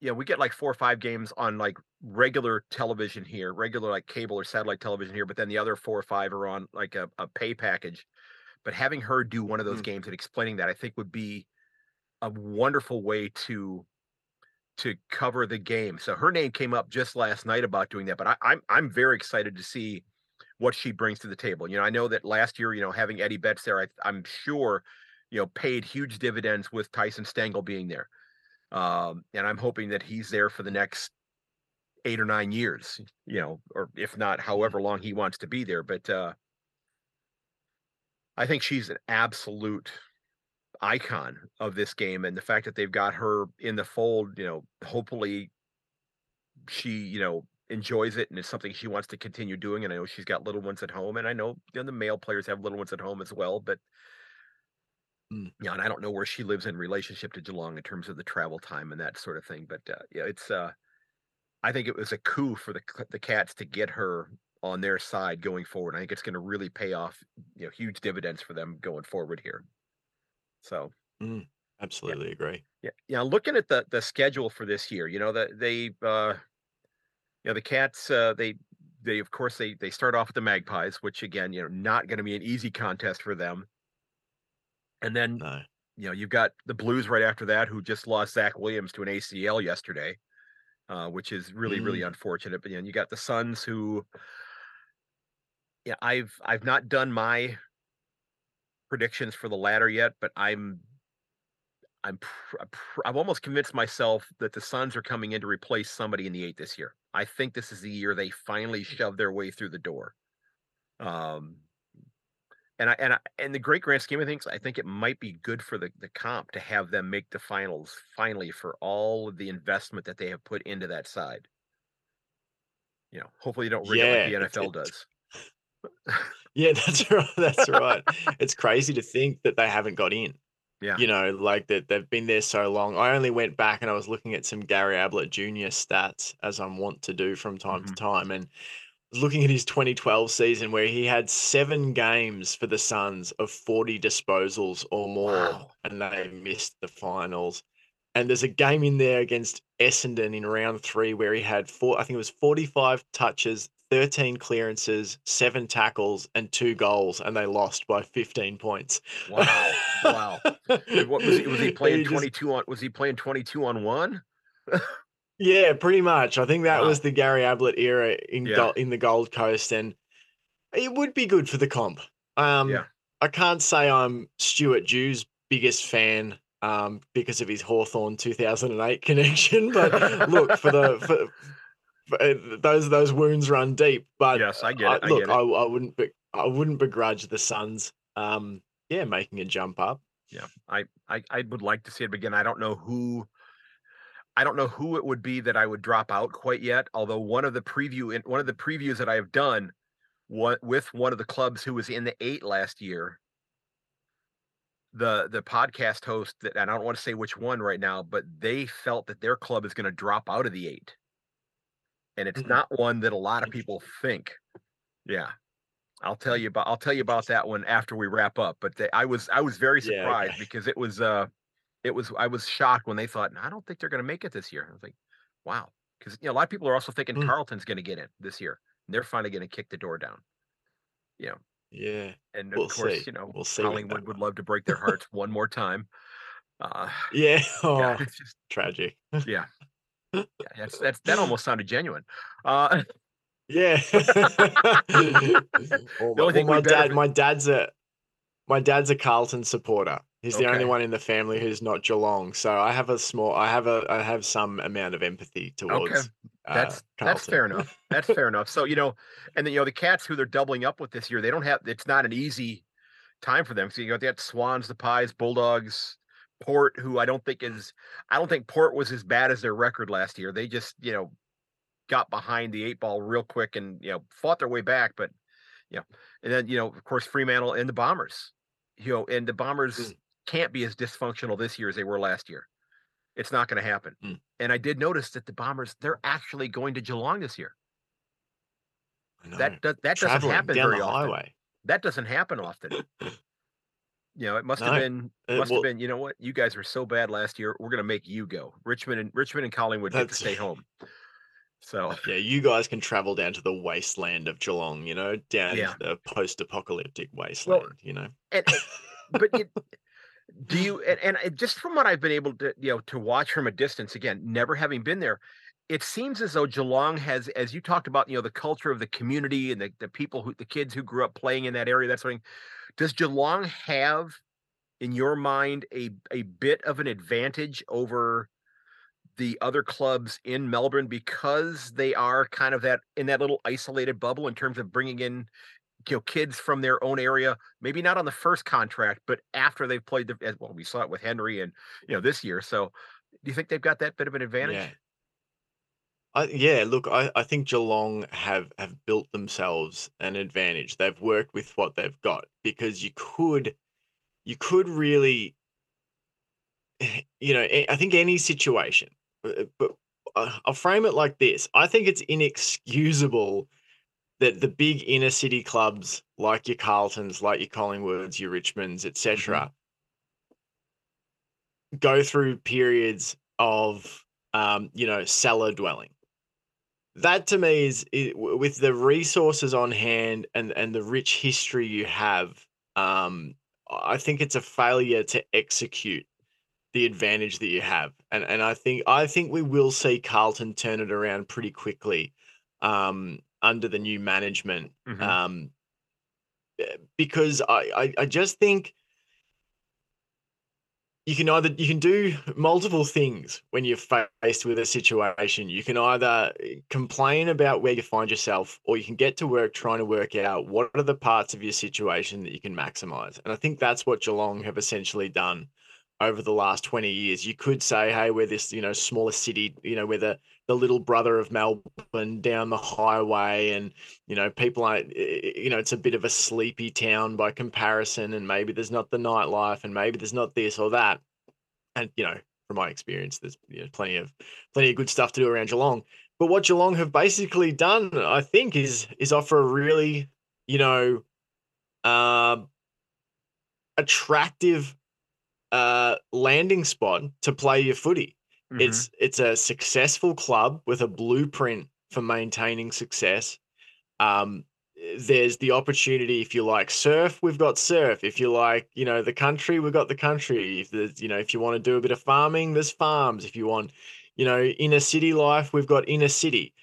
you know we get like four or five games on like regular television here regular like cable or satellite television here but then the other four or five are on like a, a pay package but having her do one of those Mm. games and explaining that i think would be a wonderful way to to cover the game so her name came up just last night about doing that but I, i'm i'm very excited to see what she brings to the table. You know, I know that last year, you know, having Eddie Betts there, I, I'm sure, you know, paid huge dividends with Tyson Stengle being there. Um, and I'm hoping that he's there for the next eight or nine years, you know, or if not, however long he wants to be there. But uh, I think she's an absolute icon of this game. And the fact that they've got her in the fold, you know, hopefully she, you know, enjoys it and it's something she wants to continue doing. And I know she's got little ones at home, and I know, you know the male players have little ones at home as well. But Mm. yeah, and I don't know where she lives in relationship to Geelong in terms of the travel time and that sort of thing. But uh, yeah, it's uh, I think it was a coup for the the Cats to get her on their side going forward. I think it's going to really pay off, you know, huge dividends for them going forward here. So Absolutely agree. yeah, yeah. Looking at the the schedule for this year, you know that they, uh, you know, the Cats, uh, they they of course they they start off with the Magpies, which again, you know, not going to be an easy contest for them. And then No. you know you've got the Blues right after that, who just lost Zac Williams to an ACL yesterday, uh, which is really really unfortunate. But you know, you got the Suns, who, yeah, I've I've not done my predictions for the latter yet, but I'm I'm pr- I'm pr- I've almost convinced myself that the Suns are coming in to replace somebody in the eight this year. I think this is the year they finally shove their way through the door. Um, and I and I, and the great grand scheme of things, I think it might be good for the the comp to have them make the finals finally for all of the investment that they have put into that side. You know, hopefully you don't rig it Yeah, like the NFL it's- does. Yeah, that's right. That's right. it's crazy to think that they haven't got in. Yeah. You know, like that they've been there so long. I only went back and I was looking at some Gary Ablett Jr. stats as I'm wont to do from time Mhm. to time. And was looking at his 2012 season where he had seven games for the Suns of 40 disposals or more, Wow. and they missed the finals. And there's a game in there against Essendon in round three where he had four, I think it was 45 touches, 13 clearances, seven tackles, and two goals, and they lost by 15 points. Wow. Wow. What was he, was he playing just- 22 on was he playing 22 on 1? Yeah, pretty much. I think that Wow. was the Gary Ablett era in Yeah. Go- in the Gold Coast, and it would be good for the comp. Um, Yeah. I can't say I'm Stuart Dew's biggest fan um, because of his Hawthorn 2008 connection, but look for the for, uh, those those wounds run deep. But Yes, I get it, I look, get it. I, I wouldn't be, I wouldn't begrudge the Suns. Um, yeah, making a jump up. Yeah, I, I I would like to see it again. I don't know who, I don't know who it would be that I would drop out quite yet. Although one of the preview in one of the previews that I have done, what with one of the clubs who was in the eight last year. The the podcast host that and I don't want to say which one right now, but they felt that their club is going to drop out of the eight, and it's Mhm. not one that a lot of people think. Yeah. I'll tell you about I'll tell you about that one after we wrap up. But they, I was I was very Yeah, surprised okay. because it was uh it was I was shocked when they thought I don't think they're going to make it this year. I was like, wow, because you know a lot of people are also thinking Mm. Carlton's going to get in this year. And they're finally going to kick the door down. You know, Yeah, and We'll of course, see. you know, We'll see with that Collingwood would love to break their hearts one more time. Uh, yeah. Oh, yeah, it's just tragic. yeah. Yeah, that's, that's that almost sounded genuine. Uh, Yeah. Only well, my dad, my dad's a, my dad's a Carlton supporter. He's the Okay. only one in the family who's not Geelong. So I have a small, I have a, I have some amount of empathy towards. uh, that's that's fair enough. That's fair enough. So you know, and then you know the cats who they're doubling up with this year, they don't have. It's not an easy time for them. So you got that Swans, the Pies, Bulldogs, Port, who I don't think is. I don't think Port was as bad as their record last year. They just you know got behind the eight ball real quick and you know fought their way back, but you know, and then you know of course Fremantle and the Bombers, you know, and the Bombers Mm. can't be as dysfunctional this year as they were last year. It's not going to happen. Mm. And I did notice that the Bombers they're actually going to Geelong this year. That does, that doesn't happen very often. highway. That doesn't happen often. You know, it must have been must well- have been. You know what? You guys were so bad last year. We're going to make you go. Richmond and Richmond and Collingwood get to stay home. So Yeah, you guys can travel down to the wasteland of Geelong. You know, down Yeah. the post-apocalyptic wasteland. you know. and, but you, do you and, and just from what I've been able to you know to watch from a distance again, never having been there, it seems as though Geelong has, as you talked about, you know, the culture of the community and the, the people who the kids who grew up playing in that area. That's something. Does Geelong have, in your mind, a a bit of an advantage over? the other clubs in Melbourne because they are kind of that in that little isolated bubble in terms of bringing in you know kids from their own area maybe not on the first contract but after they've played the well we saw it with Henry and you know this year so do you think they've got that bit of an advantage Yeah. I, yeah, look, I, I think Geelong have have built themselves an advantage. They've worked with what they've got because you could you could really you know, I think any situation, but uh, I'll frame it like this. I think it's inexcusable that the big inner city clubs like your Carltons, like your Collingwoods, your Richmonds, etc., mm-hmm. go through periods of um, you know, cellar dwelling. That to me is, is, with the resources on hand and and the rich history you have. Um, I think it's a failure to execute the advantage that you have, and and I think I think we will see Carlton turn it around pretty quickly um, under the new management. Mm-hmm. Um, eh, because I, I I just think you can either you can do multiple things when you're faced with a situation. You can either complain about where you find yourself, or you can get to work trying to work out what are the parts of your situation that you can maximize. And I think that's what Geelong have essentially done over the last 20 years. You could say, hey, we're this, you know, smaller city, you know, we're the, the little brother of Melbourne down the highway. And, you know, people aren't, you know, it's a bit of a sleepy town by comparison. And maybe there's not the nightlife and maybe there's not this or that. And, you know, from my experience, there's you know, plenty of plenty of good stuff to do around Geelong. But what Geelong have basically done, I think, is is offer a really, you know, uh, attractive uh, landing spot to play your footy. Mm-hmm. It's it's a successful club with a blueprint for maintaining success. Um, there's the opportunity if you like surf we've got surf if you like you know the country we've got the country if there's you know if you want to do a bit of farming there's farms if you want you know inner city life we've got inner city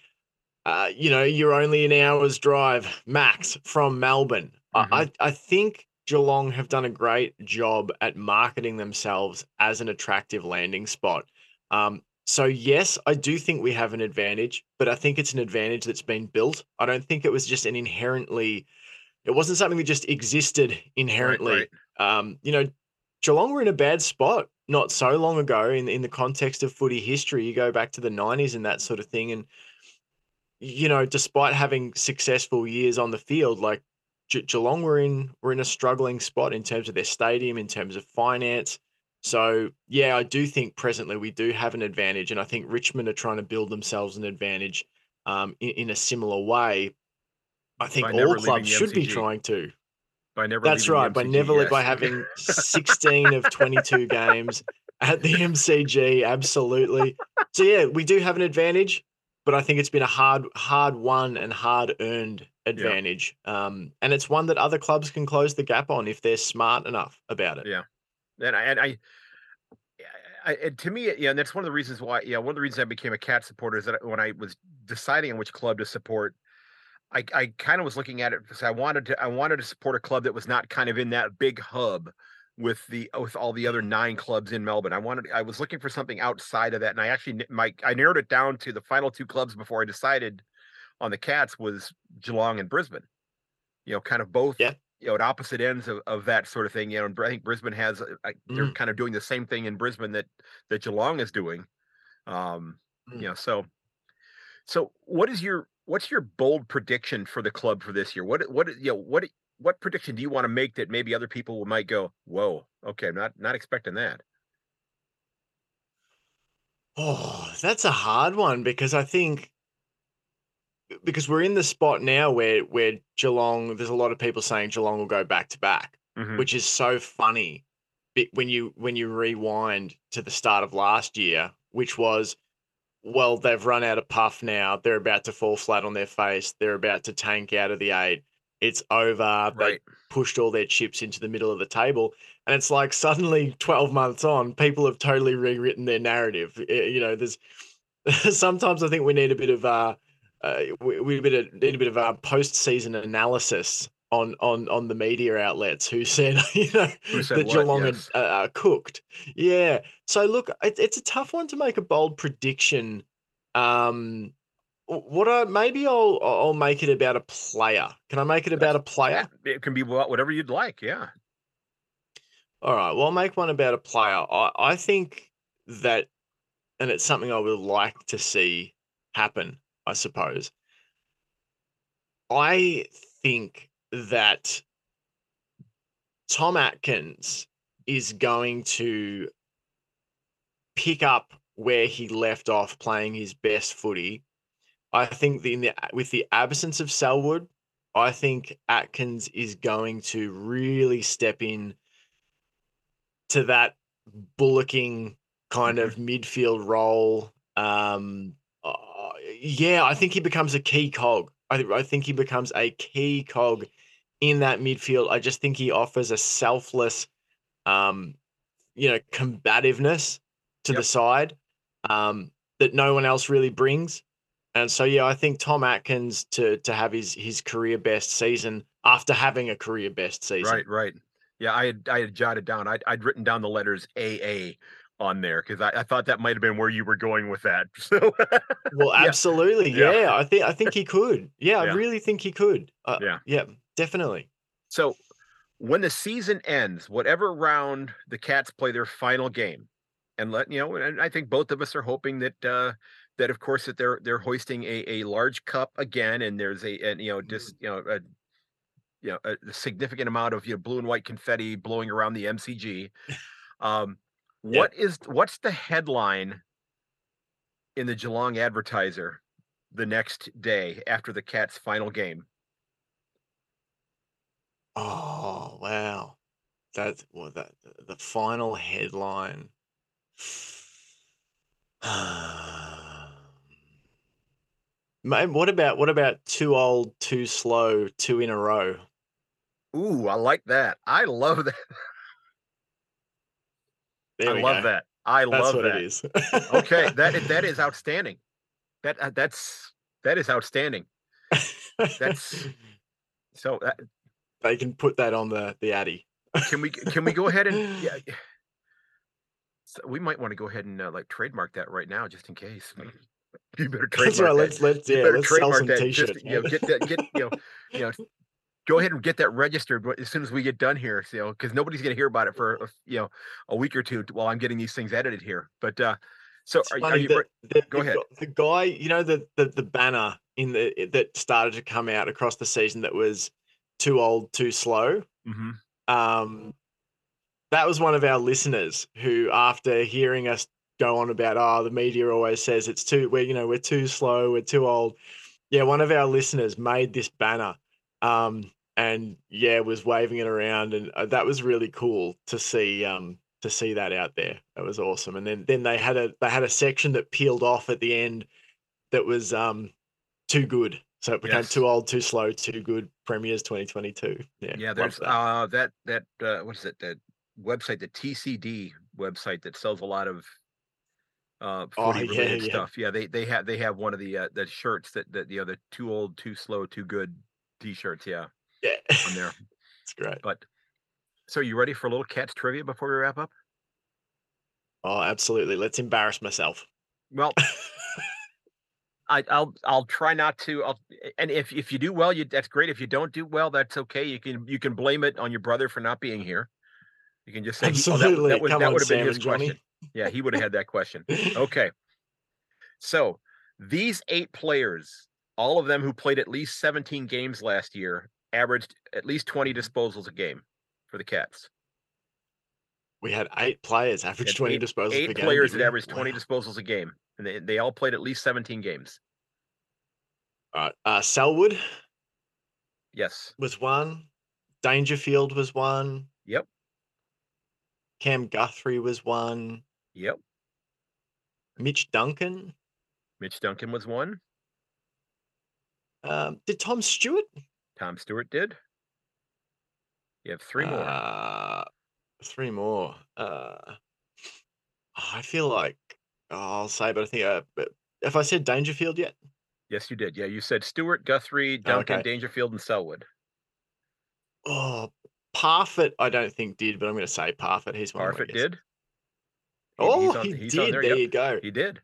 uh, you know you're only an hour's drive max from melbourne mm-hmm. I, I think Geelong have done a great job at marketing themselves as an attractive landing spot. Um, so yes, I do think we have an advantage, but I think it's an advantage that's been built. I don't think it was just an inherently, it wasn't something that just existed inherently. Right, right. Um, you know, Geelong were in a bad spot not so long ago in in the context of footy history. You go back to the '90s and that sort of thing, and you know, despite having successful years on the field, like Ge- Geelong were in were in a struggling spot in terms of their stadium, in terms of finance. So yeah, I do think presently we do have an advantage, and I think Richmond are trying to build themselves an advantage um, in, in a similar way. I think all clubs should be trying to. By never. That's right. By never yes. by having sixteen of twenty-two games at the MCG. Absolutely. So yeah, we do have an advantage, but I think it's been a hard, hard won and hard earned advantage. Yeah. Um, and it's one that other clubs can close the gap on if they're smart enough about it. Yeah. And I, and I, I and to me, yeah, and that's one of the reasons why, yeah, one of the reasons I became a cat supporter is that when I was deciding on which club to support, I, I kind of was looking at it because I wanted to, I wanted to support a club that was not kind of in that big hub with the with all the other nine clubs in Melbourne. I wanted I was looking for something outside of that, and I actually my I narrowed it down to the final two clubs before I decided on the Cats was Geelong and Brisbane. You know, kind of both. Yeah. You know, at opposite ends of, of that sort of thing. You know, and I think Brisbane has. Uh, they're mm. kind of doing the same thing in Brisbane that that Geelong is doing. Um, mm. You know, so so what is your what's your bold prediction for the club for this year? What what you know what what prediction do you want to make that maybe other people might go, whoa, okay, I'm not not expecting that. Oh, that's a hard one because I think because we're in the spot now where where Geelong, there's a lot of people saying Geelong will go back to back, mm-hmm. which is so funny. When you when you rewind to the start of last year, which was, well, they've run out of puff now. They're about to fall flat on their face. They're about to tank out of the eight. It's over. Right. They pushed all their chips into the middle of the table, and it's like suddenly, twelve months on, people have totally rewritten their narrative. You know, there's sometimes I think we need a bit of uh uh, we, we need a, bit of a post-season analysis on on on the media outlets who said you know said that Geelong yes. had uh, uh, cooked. Yeah. So look, it, it's a tough one to make a bold prediction. Um, what I maybe I'll I'll make it about a player. Can I make it about a player? It can be whatever you'd like. Yeah. All right. Well, I'll make one about a player. I I think that, and it's something I would like to see happen, I suppose. I think that Tom Atkins is going to pick up where he left off playing his best footy. I think the, in the with the absence of Selwood, I think Atkins is going to really step in to that bullocking kind of midfield role. Um, uh, yeah, I think he becomes a key cog. I, I think he becomes a key cog in that midfield. I just think he offers a selfless, um, you know, combativeness to Yep. the side um, that no one else really brings. And so, yeah, I think Tom Atkins to to have his his career best season after having a career best season. Right, right. Yeah, I had I had jotted down. I'd, I'd written down the letters AA on there because I, I thought that might have been where you were going with that. So Well, Yeah. absolutely, Yeah. yeah. I think I think he could. Yeah, Yeah. I really think he could. Uh, Yeah. yeah, definitely. So when the season ends, whatever round the Cats play their final game, and let you know, and I think both of us are hoping that uh that of course that they're they're hoisting a, a large cup again, and there's a and you know just you know a you know a significant amount of you know blue and white confetti blowing around the MCG. Um, Yeah. what is what's the headline in the Geelong Advertiser the next day after the Cats' final game? Oh wow, that's well that the final headline. Man, what about what about too old, too slow, two in a row? Ooh, I like that. I love that. There I love go. that. I That's love what that. it is. okay, that that is outstanding. That uh, that's that is outstanding. that's- So uh, they can put that on the the Addy. can we can we go ahead and yeah, so we might want to go ahead and uh, like trademark that right now just in case. You better trademark right. that. Let's let's You yeah, better let's sell trademark some that. Just, you know, get that get you know you know go ahead and get that registered as soon as we get done here. So, you know, because nobody's going to hear about it for a, you know a week or two while I'm getting these things edited here. But uh so are, are you? that re- the, go the ahead. The guy, you know, the, the the banner in the that started to come out across the season that was too old, too slow. Mhm. Um, that was one of our listeners who, after hearing us go on about, oh, the media always says it's too, we're you know we're too slow, we're too old. Yeah, one of our listeners made this banner, um, and yeah, was waving it around, and uh, that was really cool to see. Um, to see that out there, that was awesome. And then then they had a they had a section that peeled off at the end that was um too good. So it became Yes. too old, too slow, too good. Premieres 2022. Yeah, Yeah, there's that. uh that that uh what is it that website the TCD website that sells a lot of uh Oh, yeah, yeah. stuff. Yeah, they they have they have one of the uh, the shirts that that you know the too old, too slow, too good t-shirts. Yeah, yeah, on there. it's great. But so you ready for a little cats trivia before we wrap up? Oh, absolutely. Let's embarrass myself. Well, I, I'll I'll try not to. I'll, and if if you do well, you that's great. If you don't do well, that's okay. You can you can blame it on your brother for not being here. You can just say, he- oh, that, Absolutely. that, would, that would have been his Johnny. question. Yeah, he would have had that question. Okay. So these eight players, all of them who played at least 17 games last year, averaged at least 20 disposals a game for the Cats. We had eight players, average 20 eight- disposals Eight players that averaged 20 Wow. disposals a game, and they, they all played at least 17 games. All right. Uh, Selwood Yes. was one. Dangerfield was one. Yep. Cam Guthrie was one. Yep. Mitch Duncan. Mitch Duncan was one. Um, did Tom Stewart? Tom Stewart did. You have three more. Uh, three more. Uh, I feel like oh, I'll say, but I think uh, but if I said Dangerfield yet, yes, you did. Yeah, you said Stewart, Guthrie, Duncan, okay. Dangerfield, and Selwood. oh, Parfitt, I don't think did, but I'm going to say Parfitt. He's one. Parfitt did. He- Oh, on- he did. there, There, yep. you go. He did.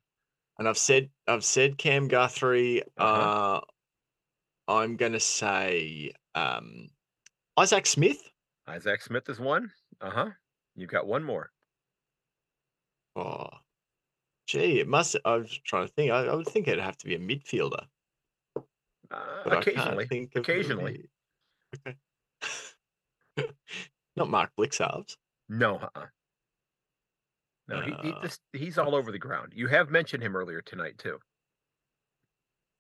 And I've said I've said Cam Guthrie. uh Uh-huh. I'm going to say um, Isaac Smith. Isaac Smith is one. Uh huh. You've got one more. Oh, Gee, it must. I was trying to think. I, I would think it'd have to be a midfielder, Uh, occasionally. occasionally. Okay. Not Mark Blicavs. No, uh-uh. No, he, he Uh, this, he's all over the ground. You have mentioned him earlier tonight too.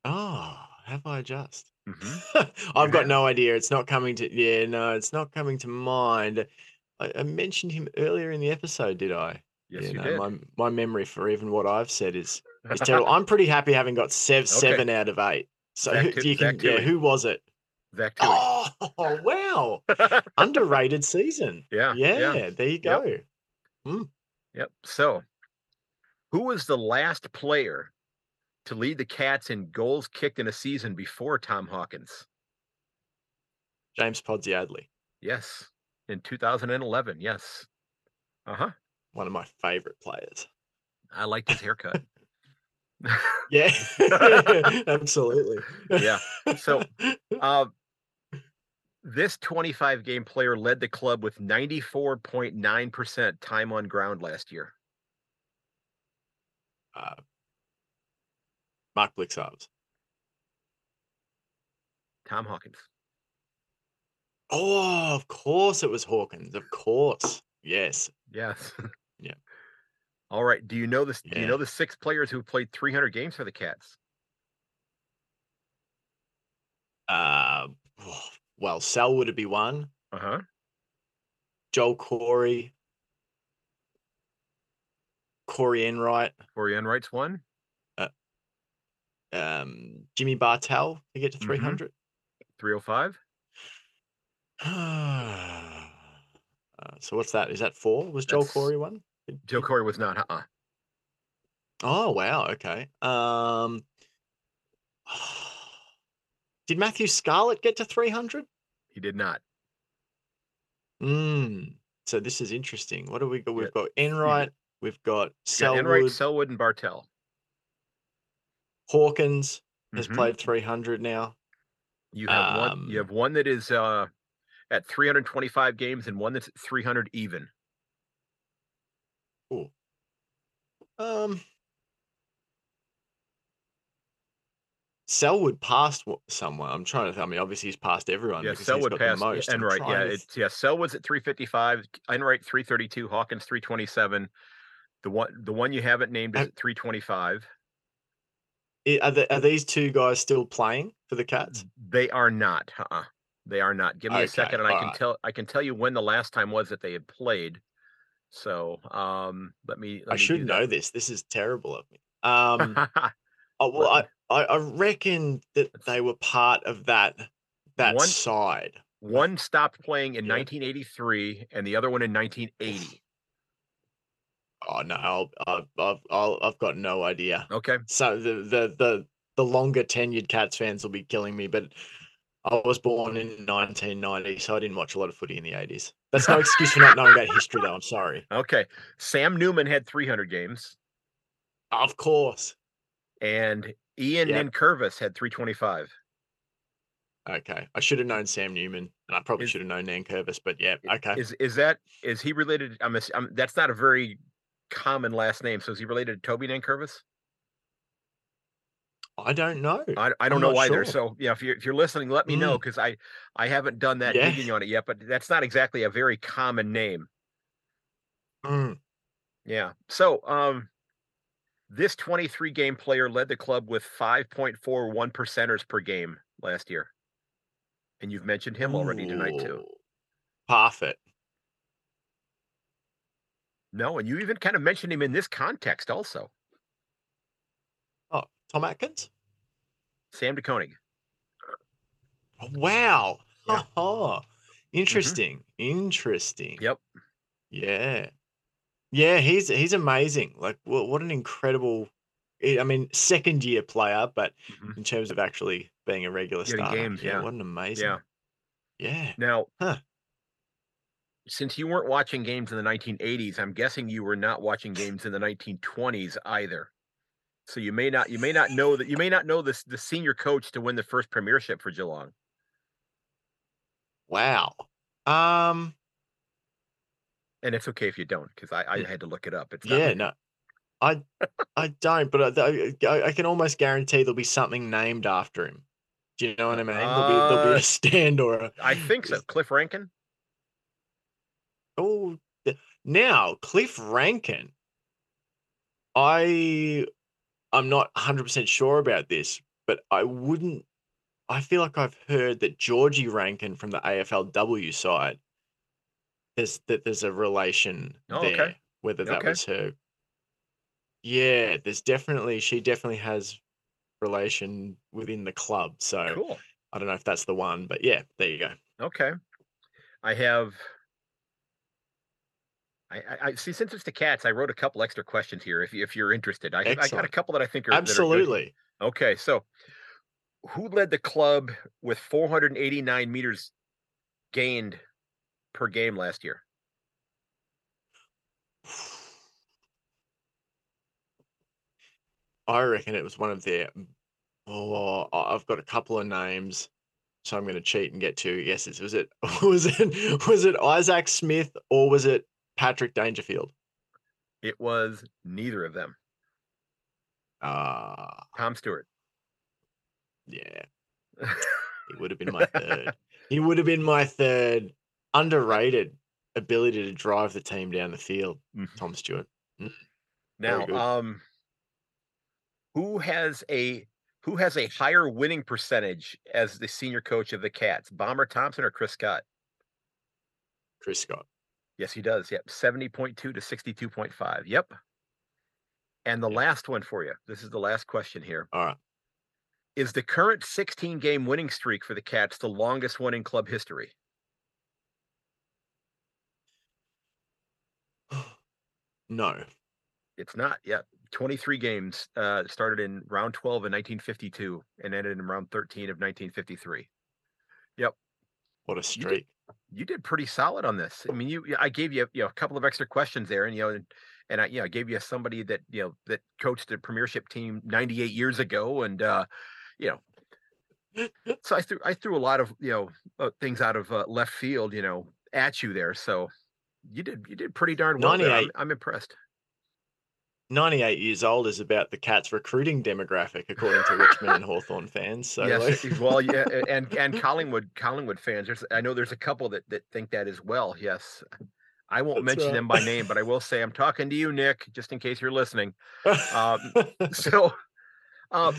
Oh, have I just? hmm I've got no idea. It's not coming to. Yeah, no, it's not coming to mind. I, I mentioned him earlier in the episode, did I? Yes, you no, did. my my memory for even what I've said is is terrible. I'm pretty happy having got sev- Okay. seven out of eight. So who, you can, yeah, who was it? Tuohy. Oh wow, underrated season. yeah, Yeah, yeah, there you Yep. go. yep. So, who was the last player to lead the Cats in goals kicked in a season before Tom Hawkins? James Podsiadly, Yes, in 2011. Yes. Uh huh. one of my favorite players. I liked his haircut. Yeah, absolutely. Yeah. So, uh, this 25 game player led the club with 94.9% time on ground last year. uh, Mark Blicavs. Tom Hawkins. Oh, of course it was Hawkins. Of course. Yes. Yes. Yeah. All right. Do you know this? Do you know the six players who played 300 games for the Cats? Uh, well, Selwood would be one. Uh huh. Joel Corey. Corey Enright. Corey Enright's one. Um, Jimmy Bartell to get to Mhm. 305. uh, so what's that? Is that four? Was Joel That's- Corey one? Joel Corey was not. Uh uh Oh, wow. Okay. Um, did Matthew Scarlett get to 300? He did not. Mm. So this is interesting. What do we got? We've got Enright. We've got You got Enright, Selwood. Selwood, and Bartell. Hawkins has Mhm. played 300 now. You have one. Um, You have one that is uh, at 325 games, and one that's 300 even. Um, Selwood passed someone. I'm trying to. I mean, obviously he's passed everyone. Yeah, Selwood passed the most. Enright. Yeah, to it's yeah. Selwood's at 355, Enright 332, Hawkins 327. The one, the one you haven't named is Have- at 325. Are, the, are these two guys still playing for the Cats? They are not. Uh-uh. They are not. Give me a second, and I can alright. tell. I can tell you when the last time was that they had played. So, um, let me. Let I me should know this. This is terrible of me. Um, oh, well, I, I I reckon that they were part of that that One- side. one stopped playing in Yeah. 1983, and the other one in 1980. Oh no, I'll, I've I've I'll, I've got no idea. Okay. So the the the the longer tenured Cats fans will be killing me, but I was born in 1990, so I didn't watch a lot of footy in the 80s. That's no excuse for not knowing about history, though. I'm sorry. Okay. Sam Newman had 300 games, Of course. and Ian Yep. Nankervis had 325. Okay, I should have known Sam Newman, and I probably Is- should have known Nankervis, but yeah, okay. Is is that is he related? I'm, ass- I'm that's not a very common last name. So is he related to Toby Nankervis? I don't know. I, I don't I'm know either. sure. So yeah, if you're if you're listening, let me know Mm. because I I haven't done that Yeah. digging on it yet. But that's not exactly a very common name. Mm, Yeah. So um, this 23 game player led the club with 5.41 percenters per game last year, and you've mentioned him already tonight too. ooh, Parfitt. No, and you even kind of mentioned him in this context also. Oh, Tom Atkins. Sam De Koning. Oh, wow. Yeah. Oh, interesting. Interesting. Yep. Yeah. Yeah, he's he's amazing. Like what what an incredible I mean, second year player, but Mhm. in terms of actually being a regular Getting starter. games, yeah. What an amazing. Yeah. Yeah. Now, Huh. Since you weren't watching games in the 1980s, I'm guessing you were not watching games in the 1920s either. So you may not you may not know that you may not know this the senior coach to win the first premiership for Geelong. Wow. Um And it's okay if you don't, because I, I had to look it up. It's not yeah, no. I I don't, but I, I, I can almost guarantee there'll be something named after him. Do you know what I mean? There'll be there'll be Uh, a stand or a I think so. Cliff Rankin. Oh. Now Cliff Rankin. I I'm not 100 percent sure about this, but I wouldn't. I feel like I've heard that Georgie Rankin from the AFLW side. There's that there's a relation Oh, there. okay. Whether that Okay. was her. Yeah, there's definitely she definitely has relation within the club. So Cool. I don't know if that's the one, but yeah, there you go. Okay. I have. I, I, see. Since it's the cats, I wrote a couple extra questions here. If you, if you're interested, I, I got a couple that I think are that are. Absolutely. Okay, so who led the club with 489 meters gained per game last year? I reckon it was one of their. Oh, I've got a couple of names, so I'm going to cheat and get two guesses. Was it was it was it Isaac Smith or was it Patrick Dangerfield? It was neither of them. Ah, Tom Stewart. yeah, he would have been my third. He would have been my third. Underrated ability to drive the team down the field. Mhm. Tom Stewart. now, um, who has a who has a higher winning percentage as the senior coach of the Cats? Bomber Thompson or Chris Scott? Chris Scott. Yes, he does. Yep, seventy point two to sixty two point five. Yep. And the last one for you. This is the last question here. All right. Is the current 16 game winning streak for the Cats the longest one in club history? No. It's not. Yep. 23 games uh, started in round 12 in 1952 and ended in round 13 of 1953. Yep. What a streak. You did pretty solid on this. I mean, you I gave you, you know, a couple of extra questions there and you know and, and I you know, I gave you somebody that, you know, that coached a premiership team 98 years ago and uh, you know, so I threw I threw a lot of, you know, uh, things out of uh, left field, you know, at you there. So you did you did pretty darn well. I'm, 98. I'm impressed. 98 years old is about the Cats recruiting demographic, according to Richmond and Hawthorn fans. So, yes, like, well, yeah, and and Collingwood Collingwood fans. There's, I know there's a couple that that think that as well. Yes, I won't That's mention right. them by name, but I will say I'm talking to you, Nick, just in case you're listening. Um, So, um,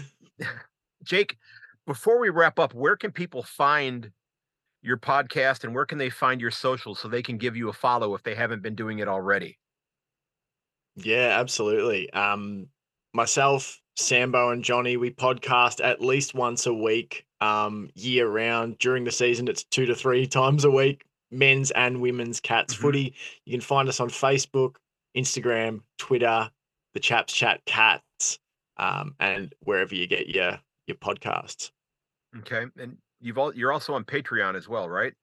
Jake, before we wrap up, where can people find your podcast and where can they find your socials so they can give you a follow if they haven't been doing it already? Yeah, absolutely. Um, myself, Sambo, and Johnny, we podcast at least once a week, um, year round. During the season, it's two to three times a week, men's and women's Cats Mhm. footy. You can find us on Facebook, Instagram, Twitter, the Chaps Chat Cats, um, and wherever you get your your podcasts. Okay, and you've all you're also on Patreon as well, right?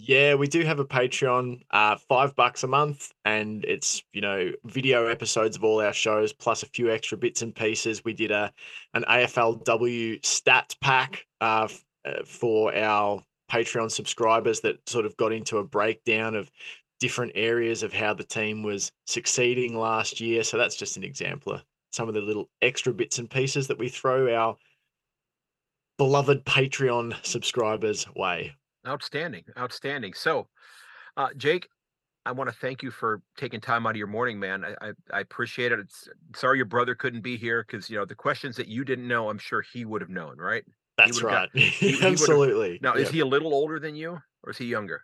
Yeah, we do have a Patreon, uh, five bucks a month, and it's you know video episodes of all our shows plus a few extra bits and pieces. We did a an AFLW stat pack uh, uh, for our Patreon subscribers that sort of got into a breakdown of different areas of how the team was succeeding last year. So that's just an example of some of the little extra bits and pieces that we throw our beloved Patreon subscribers way. Outstanding, outstanding. So, uh, Jake, I want to thank you for taking time out of your morning, man. I I, I appreciate it. It's sorry your brother couldn't be here because you know the questions that you didn't know, I'm sure he would have known, right? That's would've got- right. he Absolutely. Now, is he a little older than you, or is he younger?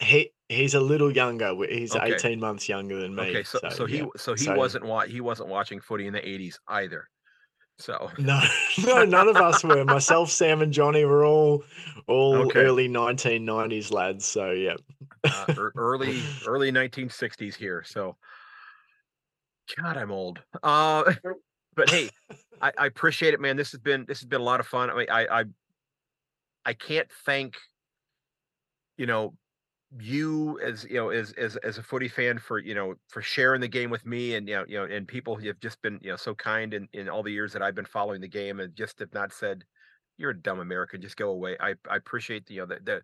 he he's a little younger. He's Okay. 18 months younger than me. Okay, so so, he yeah. so he So- wasn't wa- he wasn't watching footy in the 80s either. So No, no, none of us were. Myself, Sam, and Johnny were all all Okay. early 1990s lads. So yeah. uh, early early 1960s here. So, God, I'm old. Uh, but hey, I, I appreciate it, man. This has been this has been a lot of fun. I mean, I I, I can't thank you know you as you know as as as a footy fan for you know for sharing the game with me and you know you know and people have just been you know so kind in in all the years that I've been following the game and just have not said you're a dumb American just go away. I I appreciate the, you know the the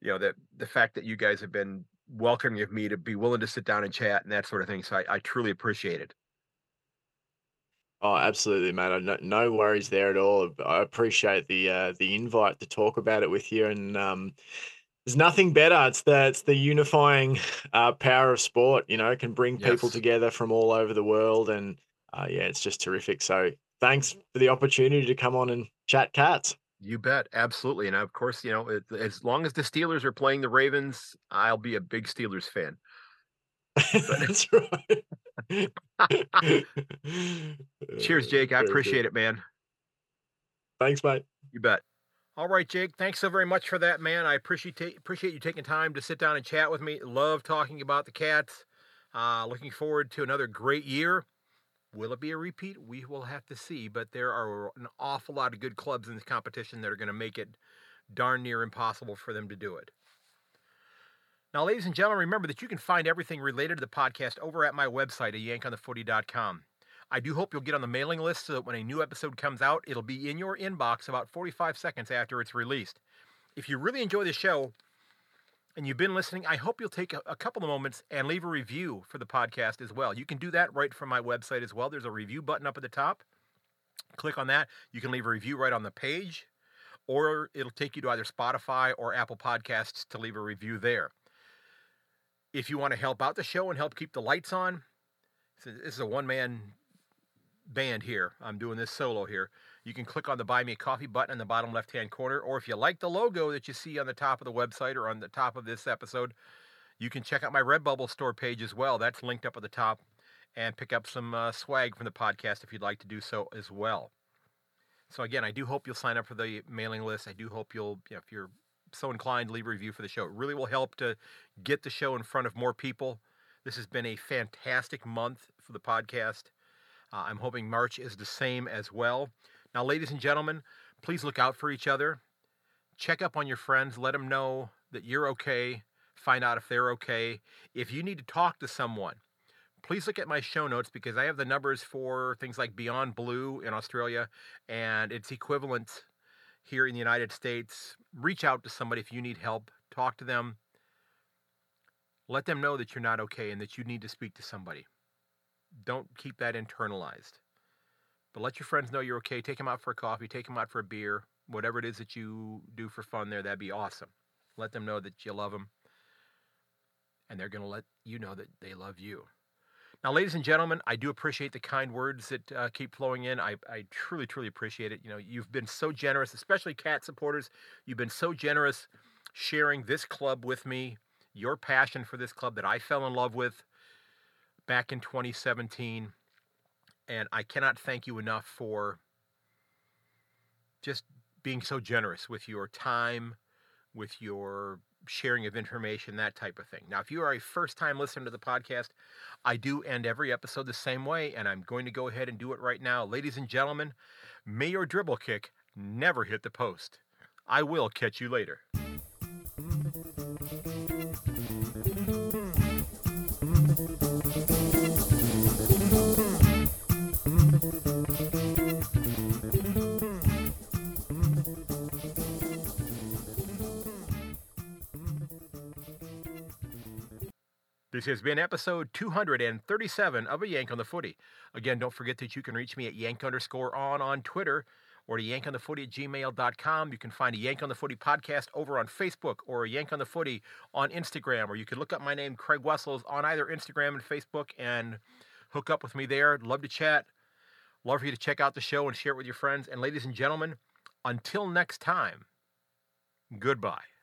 you know the the fact that you guys have been welcoming of me to be willing to sit down and chat and that sort of thing. So I, I truly appreciate it. Oh, absolutely, mate. No, no worries there at all. I appreciate the uh, the invite to talk about it with you, and um, there's nothing better. It's the it's the unifying uh, power of sport. You know, it can bring people together from all over the world, and uh, yeah, it's just terrific. So thanks for the opportunity to come on and chat cats. You bet, absolutely. And of course, you know, it, as long as the Steelers are playing the Ravens, I'll be a big Steelers fan. That's right. Cheers, Jake. I appreciate it, man. Thanks, mate. You bet. All right, Jake. Thanks so very much for that, man. I appreciate appreciate you taking time to sit down and chat with me. Love talking about the cats. Uh, looking forward to another great year. Will it be a repeat? We will have to see. But there are an awful lot of good clubs in this competition that are going to make it darn near impossible for them to do it. Now, ladies and gentlemen, remember that you can find everything related to the podcast over at my website at yankonthefooty.com. I do hope you'll get on the mailing list so that when a new episode comes out, it'll be in your inbox about 45 seconds after it's released. If you really enjoy the show and you've been listening, I hope you'll take a, couple of moments and leave a review for the podcast as well. You can do that right from my website as well. There's a review button up at the top. Click on that. You can leave a review right on the page, or it'll take you to either Spotify or Apple Podcasts to leave a review there. If you want to help out the show and help keep the lights on, this is a one man band here. I'm doing this solo here. You can click on the Buy Me a Coffee button in the bottom left hand corner, or if you like the logo that you see on the top of the website or on the top of this episode, you can check out my Redbubble store page as well. That's linked up at the top, and pick up some uh, swag from the podcast if you'd like to do so as well. So again, I do hope you'll sign up for the mailing list. I do hope you'll, you know, if you're so inclined, leave a review for the show. It really will help to get the show in front of more people. This has been a fantastic month for the podcast. Uh, I'm hoping March is the same as well. Now, ladies and gentlemen, please look out for each other. Check up on your friends. Let them know that you're okay. Find out if they're okay. If you need to talk to someone, please look at my show notes because I have the numbers for things like Beyond Blue in Australia and its equivalent here in the United States. Reach out to somebody if you need help. Talk to them. Let them know that you're not okay and that you need to speak to somebody. Don't keep that internalized. But let your friends know you're okay. Take them out for a coffee, take them out for a beer, whatever it is that you do for fun there, that'd be awesome. Let them know that you love them. And they're going to let you know that they love you. Now, ladies and gentlemen, I do appreciate the kind words that uh, keep flowing in. I, I truly, truly appreciate it. You know, you've been so generous, especially cat supporters. You've been so generous sharing this club with me, your passion for this club that I fell in love with back in 2017. And I cannot thank you enough for just being so generous with your time, with your sharing of information, that type of thing. Now, if you are a first time listener to the podcast, I do end every episode the same way, and I'm going to go ahead and do it right now. Ladies and gentlemen, may your dribble kick never hit the post. I will catch you later. This has been episode 237 of A Yank on the Footy. Again, don't forget that you can reach me at yank underscore on on Twitter or to yankonthefooty at gmail.com. You can find a Yank on the Footy podcast over on Facebook or a Yank on the Footy on Instagram, or you can look up my name, Craig Wessels, on either Instagram and Facebook and hook up with me there. Love to chat. Love for you to check out the show and share it with your friends. And ladies and gentlemen, until next time, goodbye.